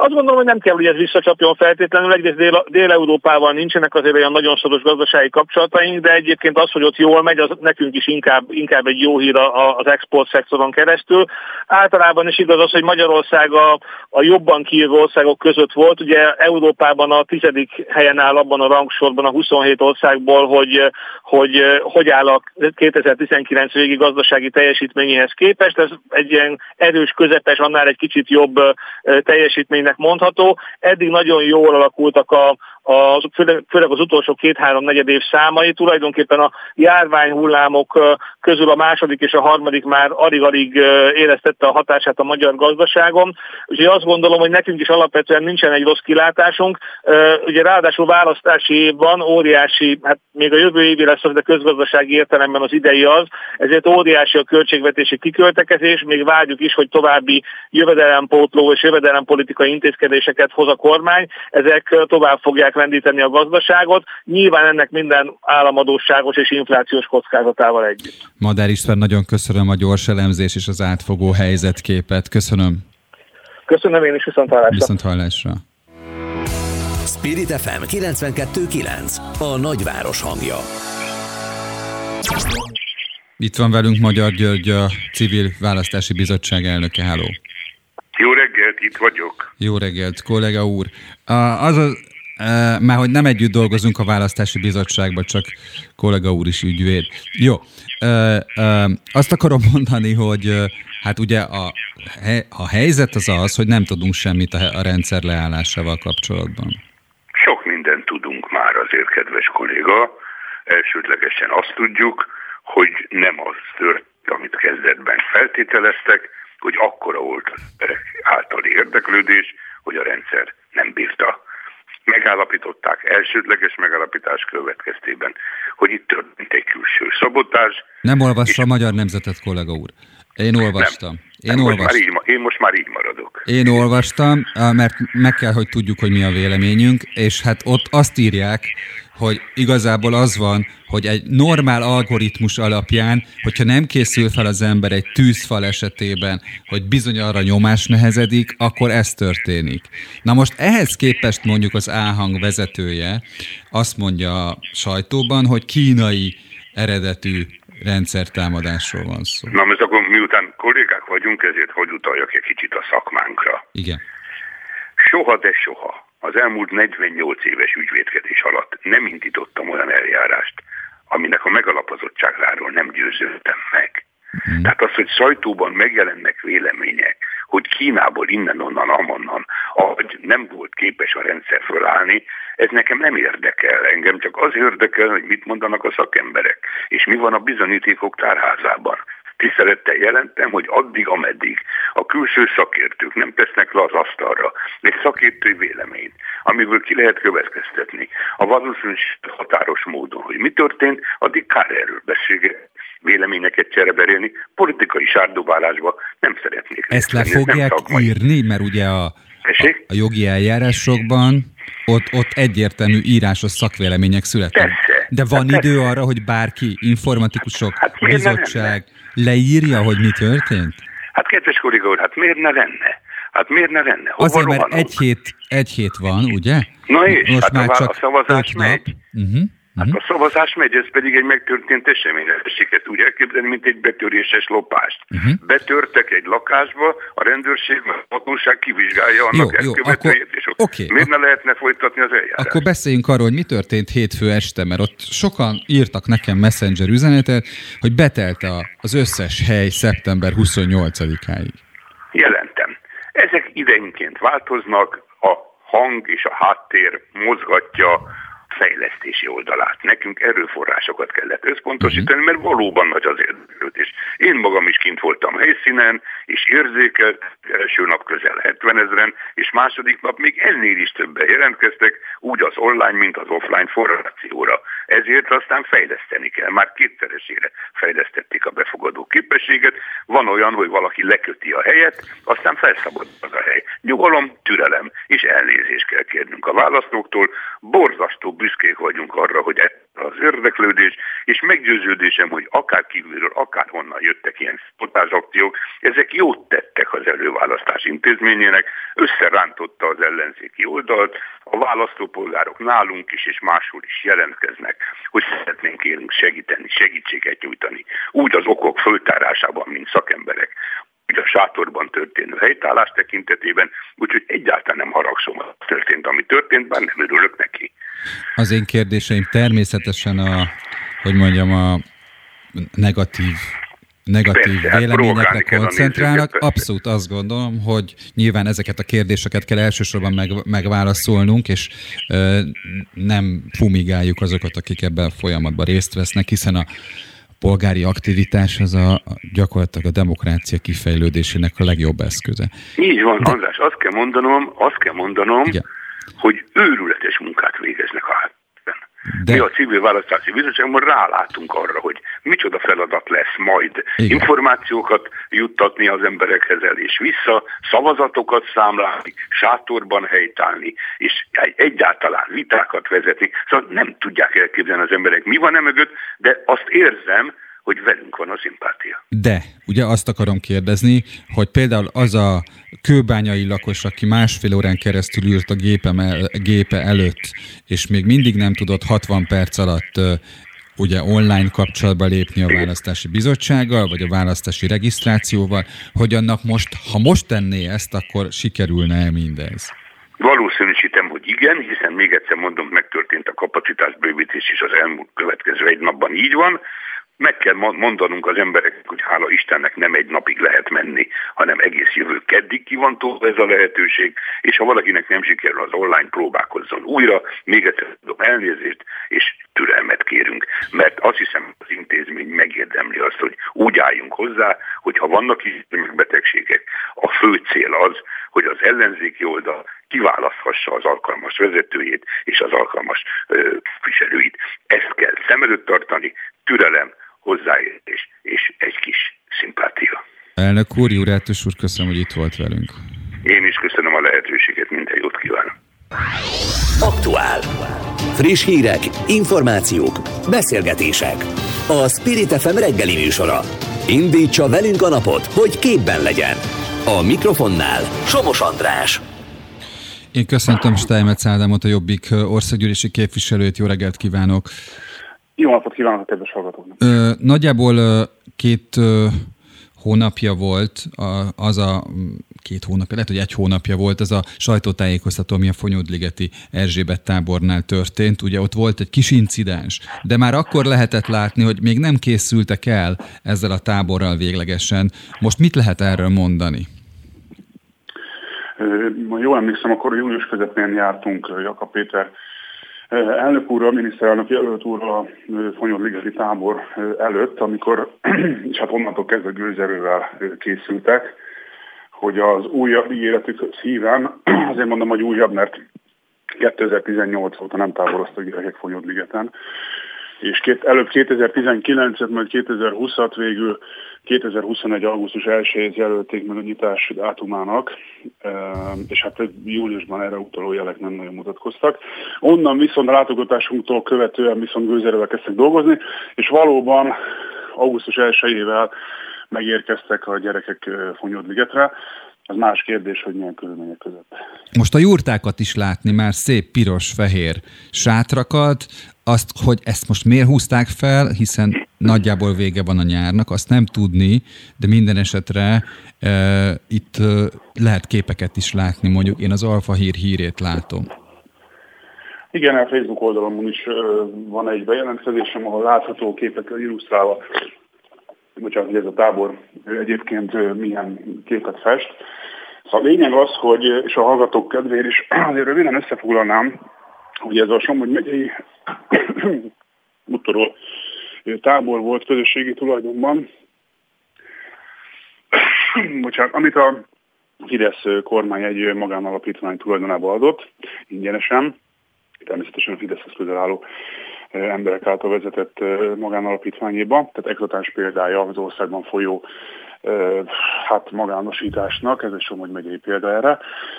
Azt gondolom, hogy nem kell, hogy ez visszacsapjon feltétlenül. Egyrészt Dél- Dél-Európával nincsenek azért olyan nagyon szoros gazdasági kapcsolataink, de egyébként az, hogy ott jól megy, az nekünk is inkább, inkább egy jó hír az export szektoron keresztül. Általában is igaz az, hogy Magyarország a, a jobban kijövő országok között volt. Ugye Európában a tizedik helyen áll abban a rangsorban a 27 országból, hogy hogy, hogy áll a 2019 végi gazdasági teljesítményéhez képest. Ez egy ilyen erős, közepes, annál egy kicsit jobb teljesítmény eredménynek mondható. Eddig nagyon jól alakultak a, a, főleg az utolsó két-három negyed év számai. Tulajdonképpen a járványhullámok közül a második és a harmadik már alig-alig éreztette a hatását a magyar gazdaságon. Úgyhogy azt gondolom, hogy nekünk is alapvetően nincsen egy rossz kilátásunk. Ugye ráadásul választási év van, óriási, hát még a jövő évi lesz de közgazdasági értelemben az idei az, ezért óriási a költségvetési kiköltekezés, még várjuk is, hogy további jövedelempótló és jövedelempolitikai intézkedéseket hoz a kormány, ezek tovább fogják lendíteni a gazdaságot, nyilván ennek minden államadóságos és inflációs kockázatával együtt. Madár István, nagyon köszönöm a gyors elemzés és az átfogó helyzetképet. Köszönöm. Köszönöm én is, viszont hallásra. Viszont hallásra. Spirit FM 92.9 A nagyváros hangja. Itt van velünk Magyar György, a Civil Választási Bizottság elnöke. Háló! Jó reggelt, itt vagyok. Jó reggelt, kollega úr. Az a, már hogy nem együtt dolgozunk a választási bizottságban, csak kollega úr is ügyvéd. Jó, azt akarom mondani, hogy hát ugye a, a helyzet az az, hogy nem tudunk semmit a rendszer leállásával kapcsolatban. Sok mindent tudunk már azért, kedves kolléga. Elsődlegesen azt tudjuk, hogy nem az tört, amit kezdetben feltételeztek, hogy akkora volt az emberek általi érdeklődés, hogy a rendszer nem bírta. Megállapították elsődleges megállapítás következtében, hogy itt történt egy külső szabotás. Nem olvassa a Magyar Nemzetet, kollega úr. Én olvastam. Nem, én, nem, olvastam. Most már így, én most már így maradok. Én olvastam, mert meg kell, hogy tudjuk, hogy mi a véleményünk, és hát ott azt írják, hogy igazából az van, hogy egy normál algoritmus alapján, hogyha nem készül fel az ember egy tűzfal esetében, hogy bizony arra nyomás nehezedik, akkor ez történik. Na most ehhez képest mondjuk az áhang vezetője azt mondja a sajtóban, hogy kínai eredetű rendszertámadásról van szó. Na most akkor miután kollégák vagyunk, ezért hogy utaljak egy kicsit a szakmánkra. Igen. Soha, de soha az elmúlt 48 éves ügyvédkedés alatt nem indítottam olyan eljárást, aminek a megalapozottságáról nem győződtem meg. Mm. Tehát az, hogy sajtóban megjelennek vélemények, hogy Kínából innen-onnan, amonnan, ahogy nem volt képes a rendszer fölállni, ez nekem nem érdekel. Engem csak az érdekel, hogy mit mondanak a szakemberek, és mi van a bizonyítékok tárházában. Tisztelettel jelentem, hogy addig, ameddig a külső szakértők nem tesznek le az asztalra egy szakértői véleményt, amiből ki lehet következtetni a valószínűleg határos módon, hogy mi történt, addig kár erről beszélgetni véleményeket csereberélni, politikai sárdobálásba nem szeretnék. Ezt le fogják írni, mert ugye a, a, a jogi eljárásokban ott, ott egyértelmű írásos szakvélemények születnek. Persze. De van hát idő arra, hogy bárki, informatikusok, hát bizottság leírja, hogy mi történt? Hát kedves kolléga úr, hát miért ne lenne? Hát miért ne lenne? Hova Azért, mert egy hét, egy hét van, ugye? Na és, Most hát már a, csak a szavazás megy. Uh-huh. Hát a szavazás megy, ez pedig egy megtörtént esemény. Ezt úgy elképzelni, mint egy betöréses lopást. Uh-huh. Betörtek egy lakásba, a rendőrség, a hatóság kivizsgálja annak jó, jó, akkor, és okay, miért ne lehetne folytatni az eljárást? Akkor beszéljünk arról, hogy mi történt hétfő este, mert ott sokan írtak nekem messenger üzenetet, hogy betelt az összes hely szeptember 28-áig. Jelentem. Ezek idejénként változnak, a hang és a háttér mozgatja fejlesztési oldalát. Nekünk erőforrásokat kellett összpontosítani, mert valóban nagy az érdeklődés. Én magam is kint voltam helyszínen, és érzékelt, első nap közel 70 ezeren, és második nap még ennél is többen jelentkeztek, úgy az online, mint az offline forrációra. Ezért aztán fejleszteni kell. Már kétszeresére fejlesztették a befogadó képességet. Van olyan, hogy valaki leköti a helyet, aztán felszabadul az a hely. Nyugalom, türelem és elnézést kell kérnünk a választóktól. Borzasztó büszkék vagyunk arra, hogy az érdeklődés, és meggyőződésem, hogy akár kívülről, akár honnan jöttek ilyen akciók, ezek jót tettek az előválasztás intézményének, összerántotta az ellenzéki oldalt, a választópolgárok nálunk is és máshol is jelentkeznek, hogy szeretnénk élünk segíteni, segítséget nyújtani. Úgy az okok föltárásában, mint szakemberek, a sátorban történő helytállás tekintetében, úgyhogy egyáltalán nem haragszom, történt, ami történt, bár nem örülök neki. Az én kérdéseim természetesen a, hogy mondjam, a negatív negatív persze, hát véleményekre koncentrálnak. Abszolút azt gondolom, hogy nyilván ezeket a kérdéseket kell elsősorban meg, megválaszolnunk, és ö, nem fumigáljuk azokat, akik ebben a folyamatban részt vesznek, hiszen a polgári aktivitás az a, gyakorlatilag a demokrácia kifejlődésének a legjobb eszköze. Így van, De... András, azt kell mondanom, azt kell mondanom, Igen. Hogy őrületes munkát végeznek a hát de... Mi a civil választási bizottságban rálátunk arra, hogy micsoda feladat lesz majd Igen. információkat juttatni az emberekhez el és vissza, szavazatokat számlálni, sátorban helytállni, és egyáltalán vitákat vezetni. Szóval nem tudják elképzelni az emberek, mi van e mögött, de azt érzem, hogy velünk van a szimpátia. De, ugye azt akarom kérdezni, hogy például az a kőbányai lakos, aki másfél órán keresztül ült a gépem el, gépe előtt, és még mindig nem tudott 60 perc alatt ugye online kapcsolatba lépni a választási bizottsággal, vagy a választási regisztrációval, hogy annak most, ha most tenné ezt, akkor sikerülne -e mindez? Valószínűsítem, hogy igen, hiszen még egyszer mondom, megtörtént a kapacitásbővítés is az elmúlt következő egy napban így van meg kell mondanunk az embereknek, hogy hála Istennek nem egy napig lehet menni, hanem egész jövő keddig ki van ez a lehetőség, és ha valakinek nem sikerül az online próbálkozzon újra, még egyszer tudom elnézést, és türelmet kérünk, mert azt hiszem az intézmény megérdemli azt, hogy úgy álljunk hozzá, hogy ha vannak is betegségek, a fő cél az, hogy az ellenzéki oldal kiválaszthassa az alkalmas vezetőjét és az alkalmas ö, viselőit. Ezt kell szem előtt tartani, türelem, hozzáértés és egy kis szimpátia. Elnök úr, Jurátus úr, köszönöm, hogy itt volt velünk. Én is köszönöm a lehetőséget, minden jót kívánok. Aktuál. Friss hírek, információk, beszélgetések. A Spirit FM reggeli műsora. Indítsa velünk a napot, hogy képben legyen. A mikrofonnál Somos András. Én köszöntöm Steinmetz Ádámot, a Jobbik országgyűlési képviselőt. Jó reggelt kívánok! Jó napot kívánok a kedves hallgatóknak! Nagyjából két hónapja volt az a két hónapja, lehet, hogy egy hónapja volt ez a sajtótájékoztató, ami a Fonyódligeti Erzsébet tábornál történt. Ugye ott volt egy kis incidens, de már akkor lehetett látni, hogy még nem készültek el ezzel a táborral véglegesen. Most mit lehet erről mondani? Jól emlékszem, akkor július közepén jártunk Jakab Péter elnök úr, a miniszterelnök jelölt úr a Fonyodligeti tábor előtt, amikor, és hát onnantól kezdve gőzerővel készültek, hogy az újabb ígéretük szíven, azért mondom, hogy újabb, mert 2018 óta nem táboroztak gyerekek Fonyodligeten, és két, előbb 2019-et, majd 2020-at végül 2021. augusztus 1 jelölték meg a nyitás dátumának, és hát júliusban erre utaló jelek nem nagyon mutatkoztak. Onnan viszont a látogatásunktól követően viszont gőzerővel kezdtek dolgozni, és valóban augusztus 1-ével megérkeztek a gyerekek Fonyodligetre. Az más kérdés, hogy milyen körülmények között. Most a jurtákat is látni, már szép piros-fehér sátrakat, azt, hogy ezt most miért húzták fel, hiszen nagyjából vége van a nyárnak, azt nem tudni, de minden esetre e, itt e, lehet képeket is látni, mondjuk én az Alfa Hír hírét látom. Igen, a Facebook oldalon is e, van egy bejelentkezésem, ahol látható képekkel illusztrálva, bocsánat, hogy ez a tábor egyébként milyen képet fest. Szóval a lényeg az, hogy, és a hallgatók kedvéért is azért röviden összefoglalnám, hogy ez a Somogy megyei útról tábor volt közösségi tulajdonban. Bocsánat, amit a Fidesz kormány egy magánalapítvány tulajdonába adott, ingyenesen, természetesen a Fideszhez közel álló emberek által vezetett magánalapítványéba, tehát exotáns példája az országban folyó hát magánosításnak, ez egy Somogy megyei példa erre.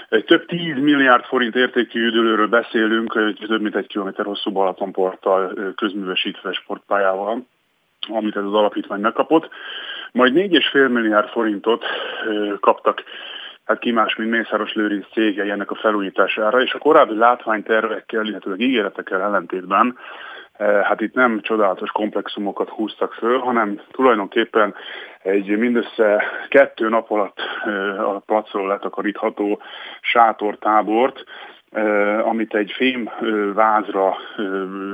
Egy több 10 milliárd forint értékű üdülőről beszélünk, több mint egy kilométer hosszú Balatonporttal közművesítve sportpályával, amit ez az alapítvány megkapott. Majd 4,5 milliárd forintot kaptak hát ki más, mint Mészáros Lőrinc cégei ennek a felújítására, és a korábbi látványtervekkel, illetve ígéretekkel ellentétben hát itt nem csodálatos komplexumokat húztak föl, hanem tulajdonképpen egy mindössze kettő nap alatt a placról letakarítható sátortábort, amit egy fém vázra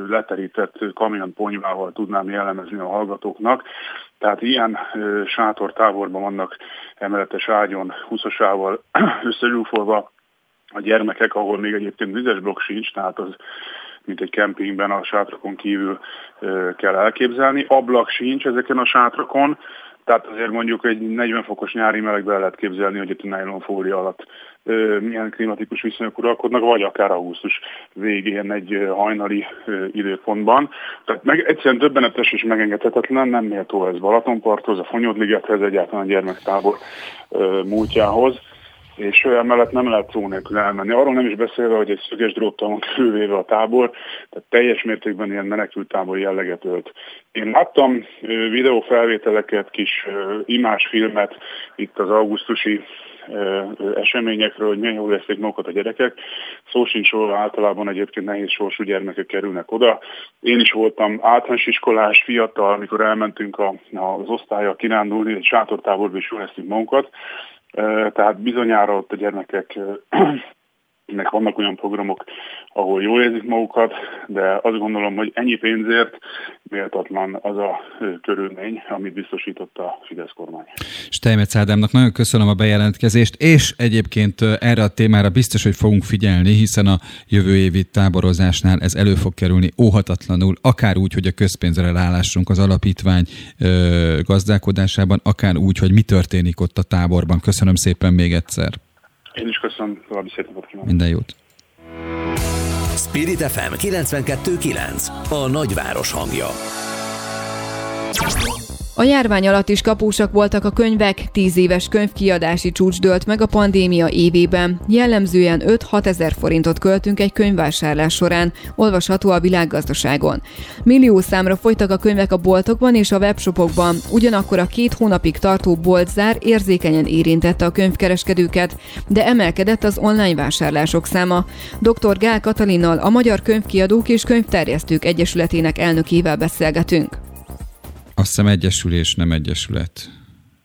leterített kamionponyvával tudnám jellemezni a hallgatóknak. Tehát ilyen sátortáborban vannak emeletes ágyon, húszosával összezsúfolva a gyermekek, ahol még egyébként vizes blokk sincs, tehát az mint egy kempingben a sátrakon kívül kell elképzelni. Ablak sincs ezeken a sátrakon, tehát azért mondjuk egy 40 fokos nyári melegben lehet képzelni, hogy itt a nylonfólia alatt milyen klimatikus viszonyok uralkodnak, vagy akár augusztus végén egy hajnali időpontban. Tehát meg, egyszerűen döbbenetes és megengedhetetlen, nem méltó ez Balatonparthoz, a Fonyodligethez, egyáltalán a gyermektábor múltjához és olyan mellett nem lehet szó nélkül elmenni. Arról nem is beszélve, hogy egy szöges dróttal van körülvéve a tábor, tehát teljes mértékben ilyen menekült tábor jelleget ölt. Én láttam videófelvételeket, kis imásfilmet itt az augusztusi eseményekről, hogy milyen jól érzik magukat a gyerekek. Szó sincs róla, általában egyébként nehéz sorsú gyermekek kerülnek oda. Én is voltam általános iskolás, fiatal, amikor elmentünk a, az osztálya kirándulni, egy sátortáborba is jól éreztük magunkat. Tehát bizonyára ott a gyermekek nek vannak olyan programok, ahol jól érzik magukat, de azt gondolom, hogy ennyi pénzért méltatlan az a körülmény, amit biztosított a Fidesz kormány. Steinmetz Ádámnak nagyon köszönöm a bejelentkezést, és egyébként erre a témára biztos, hogy fogunk figyelni, hiszen a jövő évi táborozásnál ez elő fog kerülni óhatatlanul, akár úgy, hogy a közpénzre rálássunk az alapítvány gazdálkodásában, akár úgy, hogy mi történik ott a táborban. Köszönöm szépen még egyszer. Én is köszönöm, további szép napot kívánok. Minden jót. Spirit FM 92.9 A nagyváros hangja. A járvány alatt is kapósak voltak a könyvek, tíz éves könyvkiadási csúcs dőlt meg a pandémia évében. Jellemzően 5-6 ezer forintot költünk egy könyvvásárlás során, olvasható a világgazdaságon. Millió számra folytak a könyvek a boltokban és a webshopokban, ugyanakkor a két hónapig tartó boltzár érzékenyen érintette a könyvkereskedőket, de emelkedett az online vásárlások száma. Dr. Gál Katalinnal, a Magyar Könyvkiadók és Könyvterjesztők Egyesületének elnökével beszélgetünk. Azt hiszem egyesülés, nem egyesület.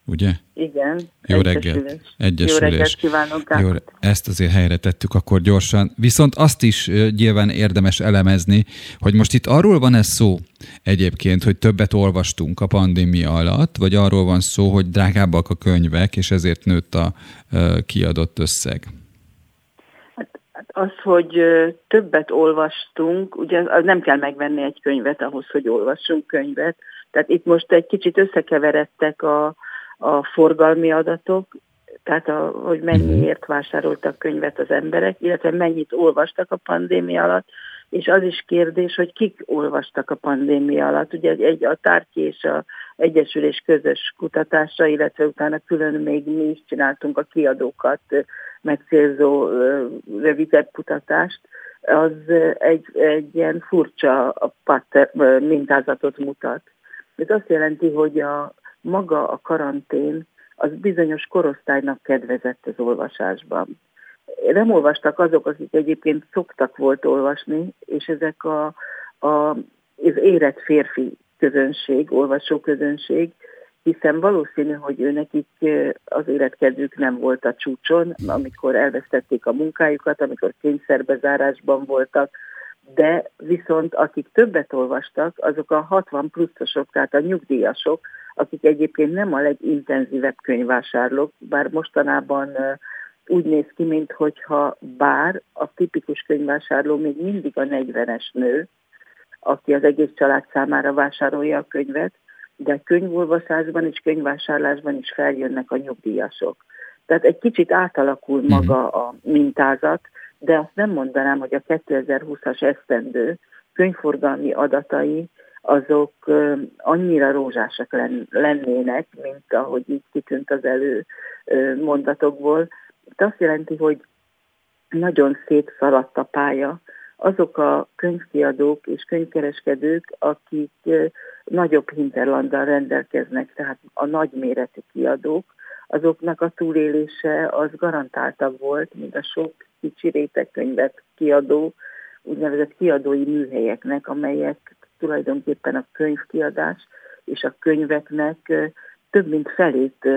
Ugye? Igen. Jó reggelt. Egyesülés. Jó reggelt kívánok. Jó, ezt azért helyre tettük akkor gyorsan. Viszont azt is nyilván érdemes elemezni, hogy most itt arról van ez szó egyébként, hogy többet olvastunk a pandémia alatt, vagy arról van szó, hogy drágábbak a könyvek, és ezért nőtt a kiadott összeg? Hát, hát az, hogy többet olvastunk, ugye nem kell megvenni egy könyvet ahhoz, hogy olvassunk könyvet, tehát itt most egy kicsit összekeveredtek a, a forgalmi adatok, tehát a, hogy mennyiért vásároltak könyvet az emberek, illetve mennyit olvastak a pandémia alatt, és az is kérdés, hogy kik olvastak a pandémia alatt. Ugye egy, a tárki és a Egyesülés közös kutatása, illetve utána külön még mi is csináltunk a kiadókat megcélzó rövidebb kutatást, az egy, egy ilyen furcsa patter, mintázatot mutat. Ez azt jelenti, hogy a maga a karantén az bizonyos korosztálynak kedvezett az olvasásban. Nem olvastak azok, akik egyébként szoktak volt olvasni, és ezek a, a, az érett férfi közönség, olvasó közönség, hiszen valószínű, hogy őnekik az életkedvük nem volt a csúcson, amikor elvesztették a munkájukat, amikor kényszerbezárásban voltak, de viszont akik többet olvastak, azok a 60 pluszosok, tehát a nyugdíjasok, akik egyébként nem a legintenzívebb könyvvásárlók, bár mostanában úgy néz ki, mintha bár a tipikus könyvvásárló még mindig a 40-es nő, aki az egész család számára vásárolja a könyvet, de könyvolvasásban és könyvvásárlásban is feljönnek a nyugdíjasok. Tehát egy kicsit átalakul mhm. maga a mintázat, de azt nem mondanám, hogy a 2020-as esztendő könyvforgalmi adatai azok annyira rózsásak lennének, mint ahogy így kitűnt az elő mondatokból. Ez azt jelenti, hogy nagyon szétszaladt a pálya, azok a könyvkiadók és könyvkereskedők, akik nagyobb hinterlanddal rendelkeznek, tehát a nagyméretű kiadók, azoknak a túlélése az garantáltabb volt, mint a sok kicsi rétegkönyvet kiadó, úgynevezett kiadói műhelyeknek, amelyek tulajdonképpen a könyvkiadás és a könyveknek több mint felét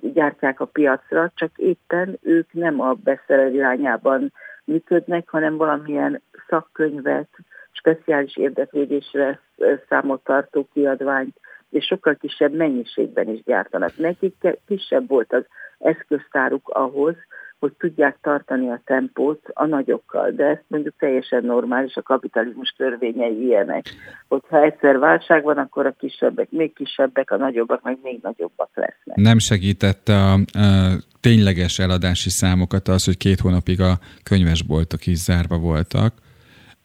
gyártják a piacra, csak éppen ők nem a bestseller irányában működnek, hanem valamilyen szakkönyvet, speciális érdeklődésre számot tartó kiadványt, és sokkal kisebb mennyiségben is gyártanak. Nekik kisebb volt az eszköztáruk ahhoz, hogy tudják tartani a tempót a nagyokkal, de ez mondjuk teljesen normális, a kapitalizmus törvényei ilyenek. Hogyha egyszer válság van, akkor a kisebbek még kisebbek, a nagyobbak meg még nagyobbak lesznek. Nem segítette a, a tényleges eladási számokat az, hogy két hónapig a könyvesboltok is zárva voltak,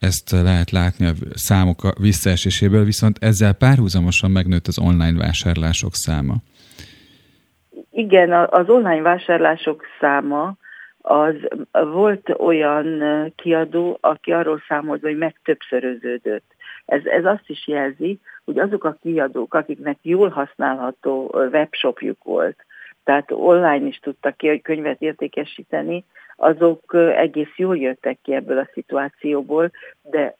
ezt lehet látni a számok visszaeséséből, viszont ezzel párhuzamosan megnőtt az online vásárlások száma. Igen, az online vásárlások száma az volt olyan kiadó, aki arról számolt, hogy megtöbbszöröződött. Ez, ez azt is jelzi, hogy azok a kiadók, akiknek jól használható webshopjuk volt, tehát online is tudtak ki, hogy könyvet értékesíteni, azok egész jól jöttek ki ebből a szituációból, de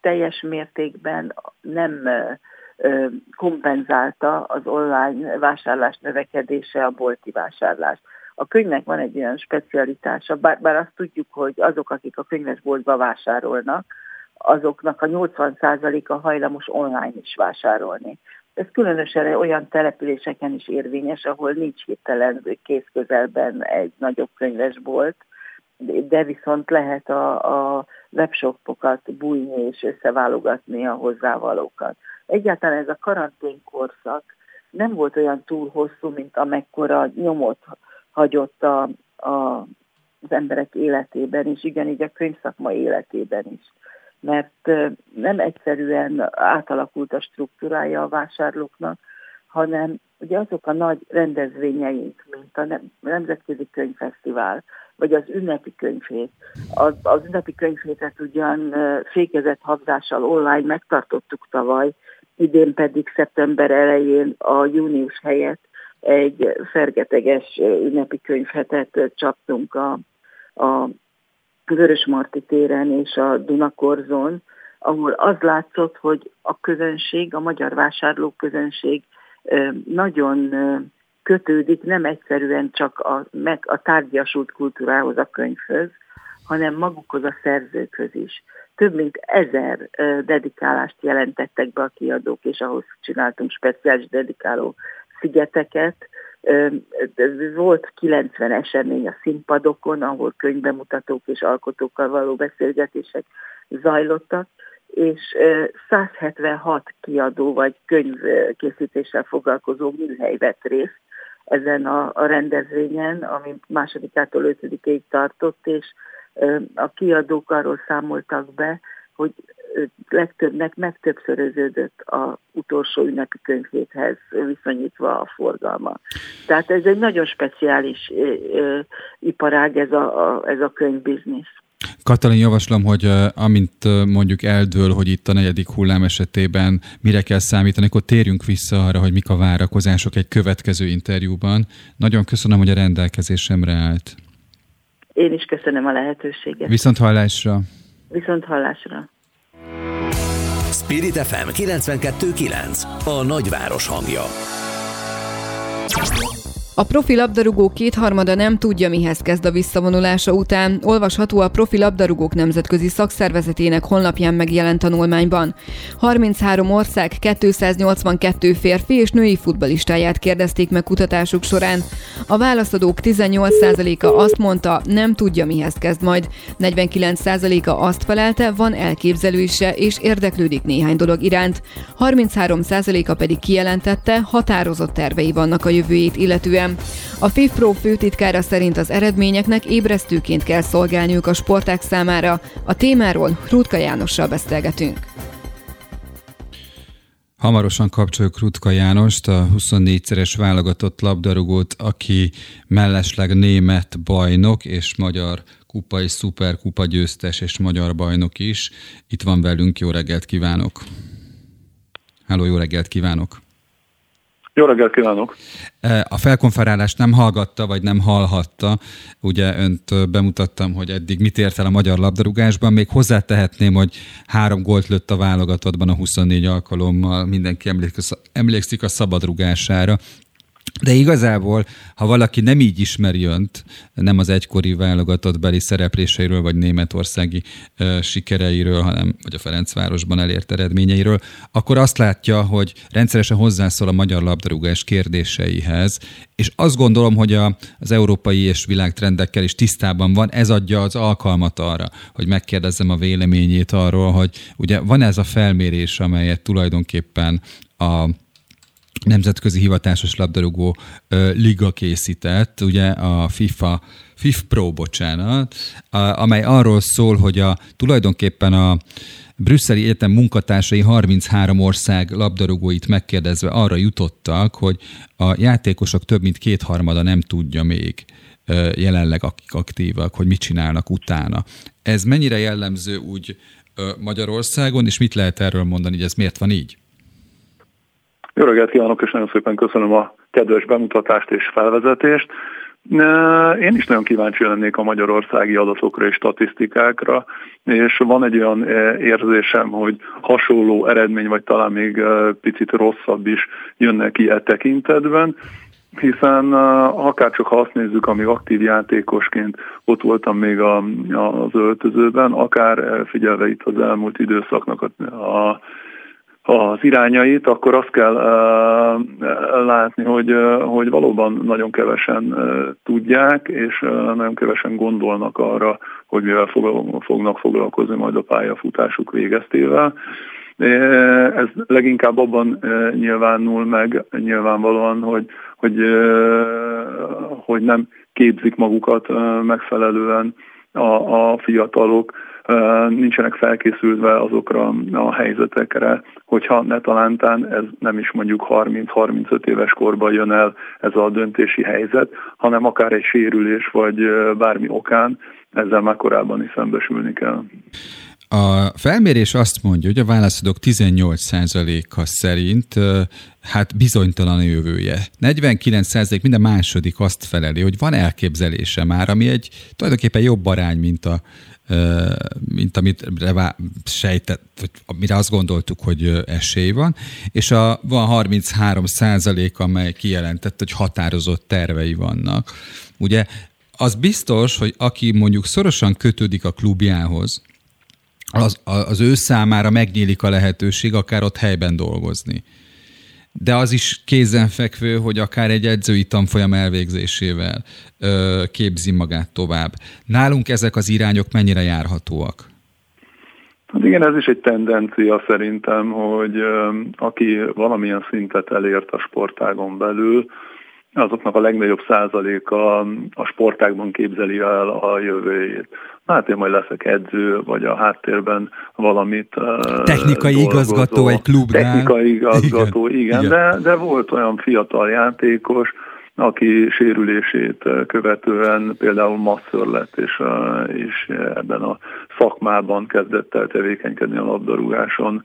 teljes mértékben nem kompenzálta az online vásárlás növekedése a bolti vásárlást. A könyvnek van egy olyan specialitása, bár, bár azt tudjuk, hogy azok, akik a könyvesboltba vásárolnak, azoknak a 80%-a hajlamos online is vásárolni. Ez különösen olyan településeken is érvényes, ahol nincs hirtelen kézközelben egy nagyobb könyvesbolt, de viszont lehet a, a webshopokat bújni és összeválogatni a hozzávalókat. Egyáltalán ez a karanténkorszak nem volt olyan túl hosszú, mint amekkora nyomot hagyott a, a, az emberek életében is, ugyanígy a könyvszakma életében is. Mert nem egyszerűen átalakult a struktúrája a vásárlóknak, hanem ugye azok a nagy rendezvényeink, mint a Nemzetközi Könyvfesztivál, vagy az ünnepi könyvhét. Az, az ünnepi könyvhétet ugyan fékezett habzással online megtartottuk tavaly, idén pedig szeptember elején a június helyett egy fergeteges ünnepi könyvhetet csaptunk a, a Vörös Marti téren és a Dunakorzon, ahol az látszott, hogy a közönség, a magyar vásárlók közönség nagyon kötődik nem egyszerűen csak a, meg a tárgyasult kultúrához, a könyvhöz, hanem magukhoz a szerzőkhöz is. Több mint ezer dedikálást jelentettek be a kiadók, és ahhoz csináltunk speciális dedikáló szigeteket. Volt 90 esemény a színpadokon, ahol könyvbemutatók és alkotókkal való beszélgetések zajlottak, és 176 kiadó vagy könyvkészítéssel foglalkozó műhely vett részt ezen a, rendezvényen, ami másodikától ötödikéig tartott, és a kiadók arról számoltak be, hogy legtöbbnek megtöbbszöröződött a utolsó ünnepi könyvhéthez viszonyítva a forgalma. Tehát ez egy nagyon speciális iparág ez a, a, ez a könyvbiznisz. Katalin, javaslom, hogy amint mondjuk eldől, hogy itt a negyedik hullám esetében mire kell számítani, akkor térjünk vissza arra, hogy mik a várakozások egy következő interjúban. Nagyon köszönöm, hogy a rendelkezésemre állt. Én is köszönöm a lehetőséget. Viszont hallásra. Viszont hallásra. Spirit FM 92.9 A nagyváros hangja. A profi labdarúgó kétharmada nem tudja, mihez kezd a visszavonulása után. Olvasható a profi labdarúgók nemzetközi szakszervezetének honlapján megjelent tanulmányban. 33 ország 282 férfi és női futbalistáját kérdezték meg kutatásuk során. A válaszadók 18%-a azt mondta, nem tudja, mihez kezd majd. 49%-a azt felelte, van elképzelése és érdeklődik néhány dolog iránt. 33%-a pedig kijelentette, határozott tervei vannak a jövőjét illetően évben. A FIFPro főtitkára szerint az eredményeknek ébresztőként kell szolgálniuk a sporták számára. A témáról Rutka Jánossal beszélgetünk. Hamarosan kapcsoljuk Rutka Jánost, a 24-szeres válogatott labdarúgót, aki mellesleg német bajnok és magyar kupa és szuperkupa győztes és magyar bajnok is. Itt van velünk, jó reggelt kívánok! Háló, jó reggelt kívánok! Jó reggelt kívánok! E, a felkonferálást nem hallgatta, vagy nem hallhatta. Ugye önt bemutattam, hogy eddig mit ért el a magyar labdarúgásban. Még hozzátehetném, hogy három gólt lőtt a válogatottban a 24 alkalommal. Mindenki emlékszik a szabadrugására. De igazából, ha valaki nem így ismeri önt, nem az egykori válogatott beli szerepléseiről, vagy németországi ö, sikereiről, hanem vagy a Ferencvárosban elért eredményeiről, akkor azt látja, hogy rendszeresen hozzászól a magyar labdarúgás kérdéseihez, és azt gondolom, hogy a, az európai és világtrendekkel is tisztában van, ez adja az alkalmat arra, hogy megkérdezzem a véleményét arról, hogy ugye van ez a felmérés, amelyet tulajdonképpen a nemzetközi hivatásos labdarúgó ö, liga készített, ugye a FIFA FIF Pro, bocsánat, a, amely arról szól, hogy a tulajdonképpen a brüsszeli egyetem munkatársai 33 ország labdarúgóit megkérdezve arra jutottak, hogy a játékosok több mint kétharmada nem tudja még jelenleg akik aktívak, hogy mit csinálnak utána. Ez mennyire jellemző úgy Magyarországon, és mit lehet erről mondani, hogy ez miért van így? Jó reggelt kívánok, és nagyon szépen köszönöm a kedves bemutatást és felvezetést. Én is nagyon kíváncsi lennék a magyarországi adatokra és statisztikákra, és van egy olyan érzésem, hogy hasonló eredmény, vagy talán még picit rosszabb is jönne ki e tekintetben, hiszen akár csak ha azt nézzük, amíg aktív játékosként ott voltam még az öltözőben, akár figyelve itt az elmúlt időszaknak a az irányait, akkor azt kell látni, hogy, hogy valóban nagyon kevesen tudják, és nagyon kevesen gondolnak arra, hogy mivel fog, fognak foglalkozni majd a pályafutásuk végeztével. Ez leginkább abban nyilvánul meg nyilvánvalóan, hogy, hogy, hogy nem képzik magukat megfelelően a, a fiatalok, nincsenek felkészülve azokra a helyzetekre, hogyha ne talántán ez nem is mondjuk 30-35 éves korban jön el ez a döntési helyzet, hanem akár egy sérülés vagy bármi okán ezzel már korábban is szembesülni kell. A felmérés azt mondja, hogy a válaszadók 18%-a szerint hát bizonytalan a jövője. 49% minden második azt feleli, hogy van elképzelése már, ami egy tulajdonképpen jobb arány, mint a mint amit sejtett, vagy amire azt gondoltuk, hogy esély van, és a, van 33 százalék, amely kijelentett, hogy határozott tervei vannak. Ugye az biztos, hogy aki mondjuk szorosan kötődik a klubjához, az, az ő számára megnyílik a lehetőség akár ott helyben dolgozni de az is kézenfekvő, hogy akár egy edzői tanfolyam elvégzésével ö, képzi magát tovább. Nálunk ezek az irányok mennyire járhatóak? Hát igen, ez is egy tendencia szerintem, hogy aki valamilyen szintet elért a sportágon belül, azoknak a legnagyobb százaléka a sportákban képzeli el a jövőjét. Hát én majd leszek edző, vagy a háttérben valamit Technikai dolgozó. igazgató egy klubnál. Technikai igazgató, igen, igen, igen. De, de volt olyan fiatal játékos, aki sérülését követően például masször lett, és, és ebben a szakmában kezdett el tevékenykedni a labdarúgáson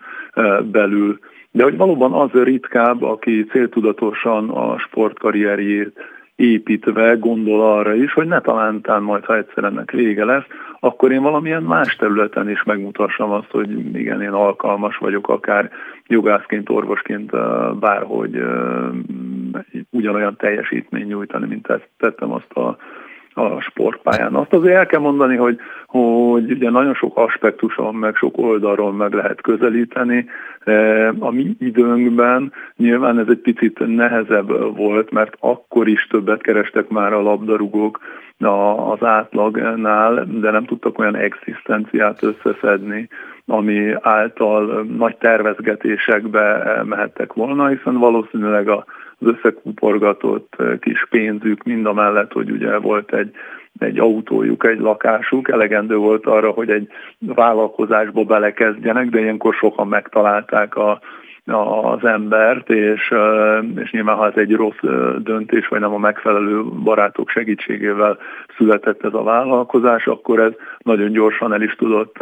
belül. De hogy valóban az ritkább, aki céltudatosan a sportkarrierjét építve gondol arra is, hogy ne talántán majd, ha egyszer ennek vége lesz, akkor én valamilyen más területen is megmutassam azt, hogy igen, én alkalmas vagyok, akár jogászként, orvosként, bárhogy ugyanolyan teljesítmény nyújtani, mint tettem azt a a sportpályán. Azt azért el kell mondani, hogy, hogy ugye nagyon sok aspektuson, meg sok oldalról meg lehet közelíteni. A mi időnkben nyilván ez egy picit nehezebb volt, mert akkor is többet kerestek már a labdarúgók az átlagnál, de nem tudtak olyan egzisztenciát összeszedni, ami által nagy tervezgetésekbe mehettek volna, hiszen valószínűleg a az összekuporgatott eh, kis pénzük, mind a mellett, hogy ugye volt egy, egy autójuk, egy lakásuk, elegendő volt arra, hogy egy vállalkozásba belekezdjenek, de ilyenkor sokan megtalálták a, az embert, és, eh, és nyilván ha ez egy rossz eh, döntés, vagy nem a megfelelő barátok segítségével született ez a vállalkozás, akkor ez nagyon gyorsan el is tudott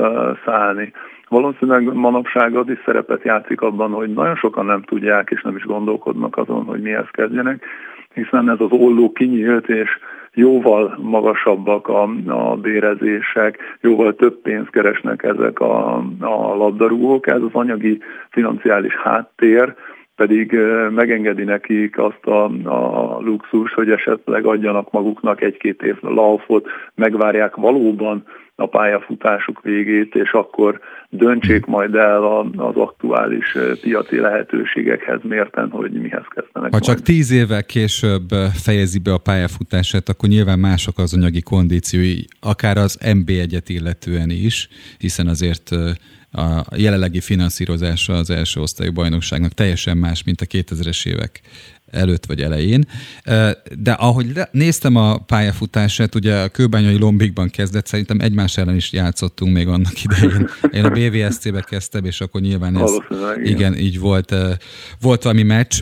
szállni. Valószínűleg manapság az is szerepet játszik abban, hogy nagyon sokan nem tudják és nem is gondolkodnak azon, hogy mihez kezdjenek, hiszen ez az olló kinyílt, és jóval magasabbak a, a bérezések, jóval több pénzt keresnek ezek a, a labdarúgók. Ez az anyagi financiális háttér, pedig megengedi nekik azt a, a luxus, hogy esetleg adjanak maguknak egy-két év laufot, megvárják valóban a pályafutásuk végét, és akkor döntsék majd el az aktuális piaci lehetőségekhez mérten, hogy mihez kezdenek. Ha csak tíz évvel később fejezi be a pályafutását, akkor nyilván mások az anyagi kondíciói, akár az MB1-et illetően is, hiszen azért a jelenlegi finanszírozása az első osztályú bajnokságnak teljesen más, mint a 2000-es évek előtt vagy elején. De ahogy néztem a pályafutását, ugye a kőbányai lombikban kezdett, szerintem egymás ellen is játszottunk még annak idején. Én a BVSC-be kezdtem, és akkor nyilván ez igen, így volt, volt valami meccs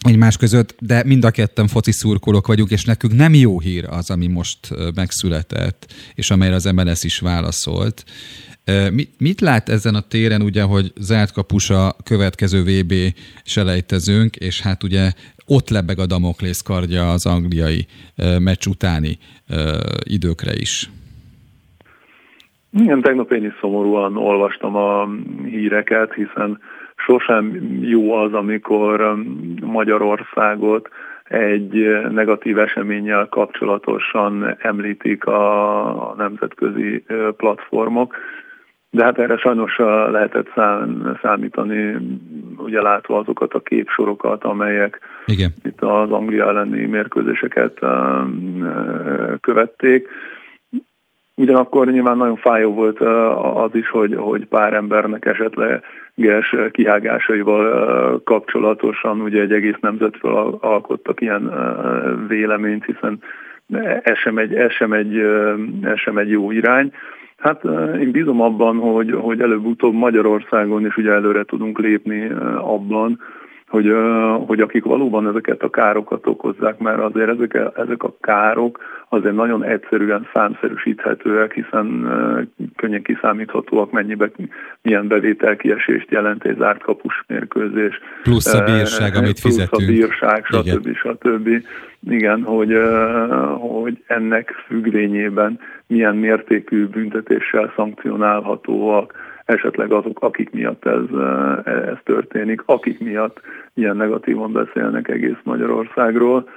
egymás között, de mind a ketten foci szurkolók vagyunk, és nekünk nem jó hír az, ami most megszületett, és amelyre az MLS is válaszolt. Mit, mit lát ezen a téren, ugye, hogy zárt kapus a következő VB selejtezőnk, és hát ugye ott lebeg a Damoklész kardja az angliai meccs utáni időkre is. Igen, tegnap én is szomorúan olvastam a híreket, hiszen sosem jó az, amikor Magyarországot egy negatív eseménnyel kapcsolatosan említik a nemzetközi platformok. De hát erre sajnos lehetett számítani, ugye látva azokat a képsorokat, amelyek Igen. itt az Anglia elleni mérkőzéseket követték. Ugyanakkor nyilván nagyon fájó volt az is, hogy, hogy pár embernek esetleges kihágásaival kapcsolatosan ugye egy egész nemzetről alkottak ilyen véleményt, hiszen ez sem egy, ez sem egy, ez sem egy jó irány. Hát én bízom abban, hogy, hogy előbb-utóbb Magyarországon is ugye előre tudunk lépni abban, hogy, hogy akik valóban ezeket a károkat okozzák, mert azért ezek, ezek a károk azért nagyon egyszerűen számszerűsíthetőek, hiszen könnyen kiszámíthatóak, mennyibe, milyen bevételkiesést jelent egy zárt kapus mérkőzés. Plusz a bírság, amit plusz fizetünk. Plusz a bírság, stb. stb. Igen, hogy, hogy ennek függvényében milyen mértékű büntetéssel szankcionálhatóak esetleg azok, akik miatt ez, ez történik, akik miatt ilyen negatívan beszélnek egész Magyarországról,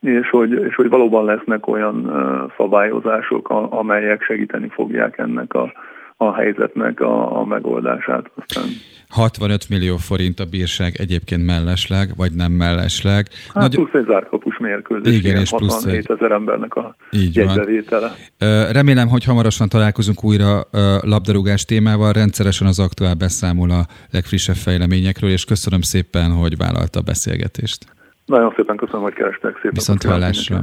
és hogy, és hogy valóban lesznek olyan szabályozások, amelyek segíteni fogják ennek a, a helyzetnek a, a megoldását. Aztán 65 millió forint a bírság egyébként mellesleg, vagy nem mellesleg. Hát Nagy... plusz egy zárkapus mérkőzés. Igen, és plusz egy... ezer embernek a Így jegybevétele. Remélem, hogy hamarosan találkozunk újra labdarúgás témával. Rendszeresen az aktuál beszámol a legfrissebb fejleményekről, és köszönöm szépen, hogy vállalta a beszélgetést. Nagyon szépen köszönöm, hogy kerestek. Szépen Viszont hallásra.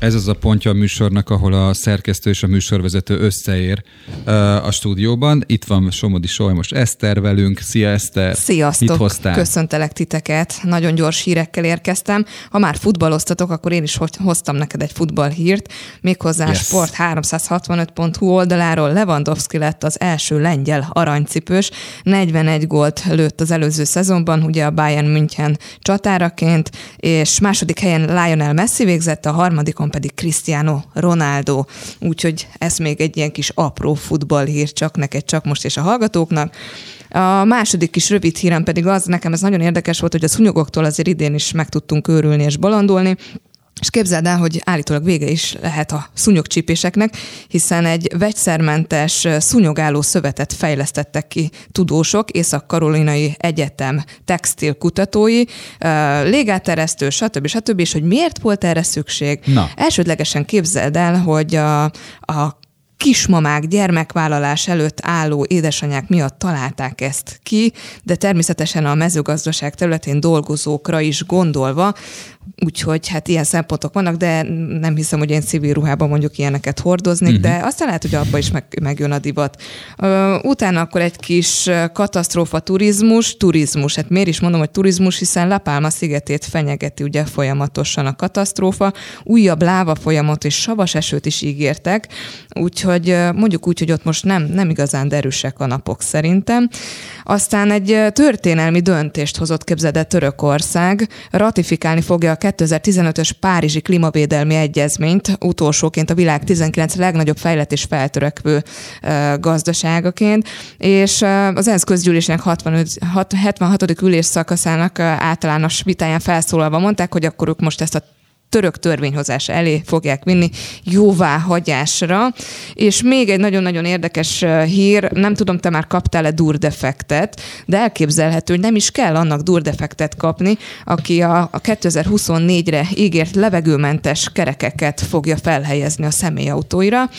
Ez az a pontja a műsornak, ahol a szerkesztő és a műsorvezető összeér a stúdióban. Itt van Somodi Solymos Eszter velünk. Szia Eszter! Sziasztok! Mit hoztál? Köszöntelek titeket. Nagyon gyors hírekkel érkeztem. Ha már futballoztatok, akkor én is hoztam neked egy futballhírt. Méghozzá yes. Sport 365.hu oldaláról Lewandowski lett az első lengyel aranycipős. 41 gólt lőtt az előző szezonban, ugye a Bayern München csatáraként, és második helyen Lionel Messi végzett, a harmadikon pedig Cristiano Ronaldo. Úgyhogy ez még egy ilyen kis apró futballhír csak neked, csak most és a hallgatóknak. A második kis rövid hírem pedig az, nekem ez nagyon érdekes volt, hogy a szúnyogoktól azért idén is meg tudtunk őrülni és bolondulni. És képzeld el, hogy állítólag vége is lehet a szúnyogcsípéseknek, hiszen egy vegyszermentes szúnyogáló szövetet fejlesztettek ki tudósok, Észak-Karolinai Egyetem textil kutatói, légáteresztő, stb. stb. És hogy miért volt erre szükség? Na. Elsődlegesen képzeld el, hogy a, a kismamák gyermekvállalás előtt álló édesanyák miatt találták ezt ki, de természetesen a mezőgazdaság területén dolgozókra is gondolva, Úgyhogy hát ilyen szempontok vannak, de nem hiszem, hogy én civil ruhában mondjuk ilyeneket hordoznék, uh-huh. de aztán lehet, hogy abba is meg, megjön a divat. Utána akkor egy kis katasztrófa turizmus, turizmus. Hát miért is mondom, hogy turizmus, hiszen La Palma szigetét fenyegeti ugye folyamatosan a katasztrófa. Újabb láva folyamat és savas esőt is ígértek, úgyhogy mondjuk úgy, hogy ott most nem, nem igazán derűsek a napok szerintem. Aztán egy történelmi döntést hozott képzede Törökország, ratifikálni fogja a 2015-ös Párizsi Klímavédelmi Egyezményt, utolsóként a világ 19 legnagyobb fejlett és feltörekvő gazdaságaként, és az ENSZ közgyűlésnek 65, 76. ülés szakaszának általános vitáján felszólalva mondták, hogy akkor ők most ezt a török törvényhozás elé fogják vinni jóváhagyásra. És még egy nagyon-nagyon érdekes hír, nem tudom, te már kaptál-e durdefektet, de elképzelhető, hogy nem is kell annak durdefektet kapni, aki a, a 2024-re ígért levegőmentes kerekeket fogja felhelyezni a személyautóira.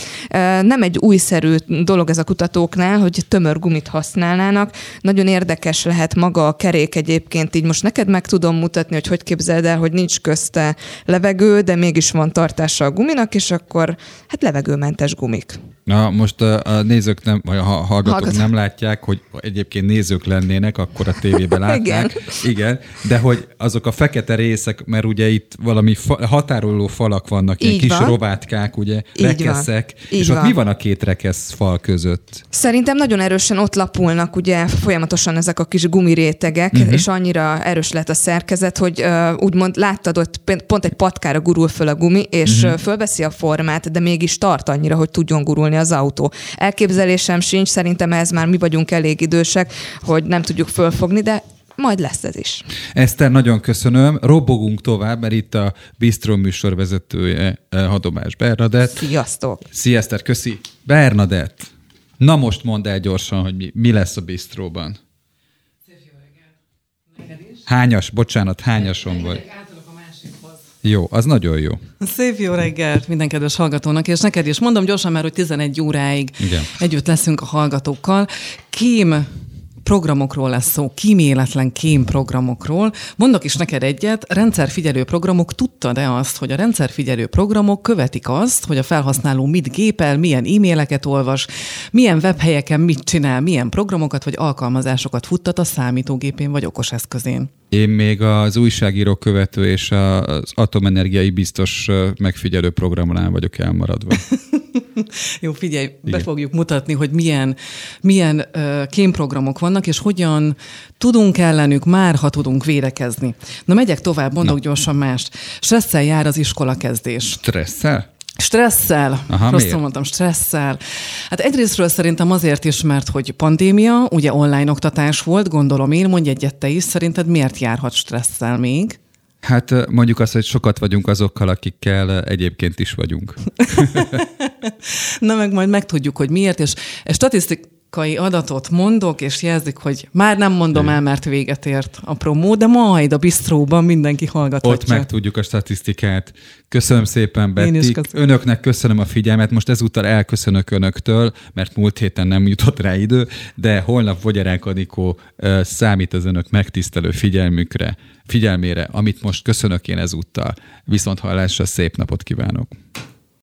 Nem egy újszerű dolog ez a kutatóknál, hogy tömör gumit használnának. Nagyon érdekes lehet maga a kerék egyébként, így most neked meg tudom mutatni, hogy hogy képzeld el, hogy nincs közte levegő, de mégis van tartása a guminak, és akkor hát levegőmentes gumik. Na, most a, nézők nem, vagy a hallgatók Hallgató. nem látják, hogy egyébként nézők lennének, akkor a tévében látják. Igen. Igen. De hogy azok a fekete részek, mert ugye itt valami fa, határoló falak vannak, ilyen Így kis van. rovátkák, ugye, Így rekeszek. Van. és Így ott van. mi van a két rekesz fal között? Szerintem nagyon erősen ott lapulnak ugye folyamatosan ezek a kis gumirétegek, uh-huh. és annyira erős lett a szerkezet, hogy uh, úgymond láttad ott pont egy patkára gurul föl a gumi, és uh-huh. fölveszi a formát, de mégis tart annyira, hogy tudjon gurulni az autó. Elképzelésem sincs, szerintem ez már mi vagyunk elég idősek, hogy nem tudjuk fölfogni, de majd lesz ez is. Eszter, nagyon köszönöm. Robogunk tovább, mert itt a Bistro műsor vezetője eh, Hadomás Bernadett. Sziasztok! Sziasztok, köszi. Bernadett, na most mondd el gyorsan, hogy mi, mi lesz a Bistróban. Hányas, bocsánat, hányason vagy. Jó, az nagyon jó. Szép jó reggelt minden kedves hallgatónak, és neked is mondom gyorsan már, hogy 11 óráig Igen. együtt leszünk a hallgatókkal. Kém programokról lesz szó, kíméletlen kém programokról. Mondok is neked egyet, rendszerfigyelő programok, tudtad-e azt, hogy a rendszerfigyelő programok követik azt, hogy a felhasználó mit gépel, milyen e-maileket olvas, milyen webhelyeken mit csinál, milyen programokat vagy alkalmazásokat futtat a számítógépén vagy okoseszközén? Én még az újságíró követő és az atomenergiai biztos megfigyelő programonál vagyok elmaradva. Jó, figyelj, Igen. be fogjuk mutatni, hogy milyen, milyen uh, kémprogramok vannak, és hogyan tudunk ellenük már, ha tudunk védekezni. Na, megyek tovább, mondok Na. gyorsan mást. Stresszel jár az iskola kezdés. Stresszel? Stresszel. Aha, Rosszul miért? mondtam, stresszel. Hát egyrésztről szerintem azért is, mert hogy pandémia, ugye online oktatás volt, gondolom én, mondj egyet te is, szerinted miért járhat stresszel még? Hát mondjuk azt, hogy sokat vagyunk azokkal, akikkel egyébként is vagyunk. Na meg majd megtudjuk, hogy miért, és statisztik, statisztikai adatot mondok, és jelzik, hogy már nem mondom el, mert véget ért a promó, de majd a bistróban mindenki hallgathatja. Ott megtudjuk a statisztikát. Köszönöm szépen, Betty. Önöknek köszönöm a figyelmet. Most ezúttal elköszönök önöktől, mert múlt héten nem jutott rá idő, de holnap Vogyarák Adikó számít az önök megtisztelő figyelmükre, figyelmére, amit most köszönök én ezúttal. Viszont hallásra szép napot kívánok!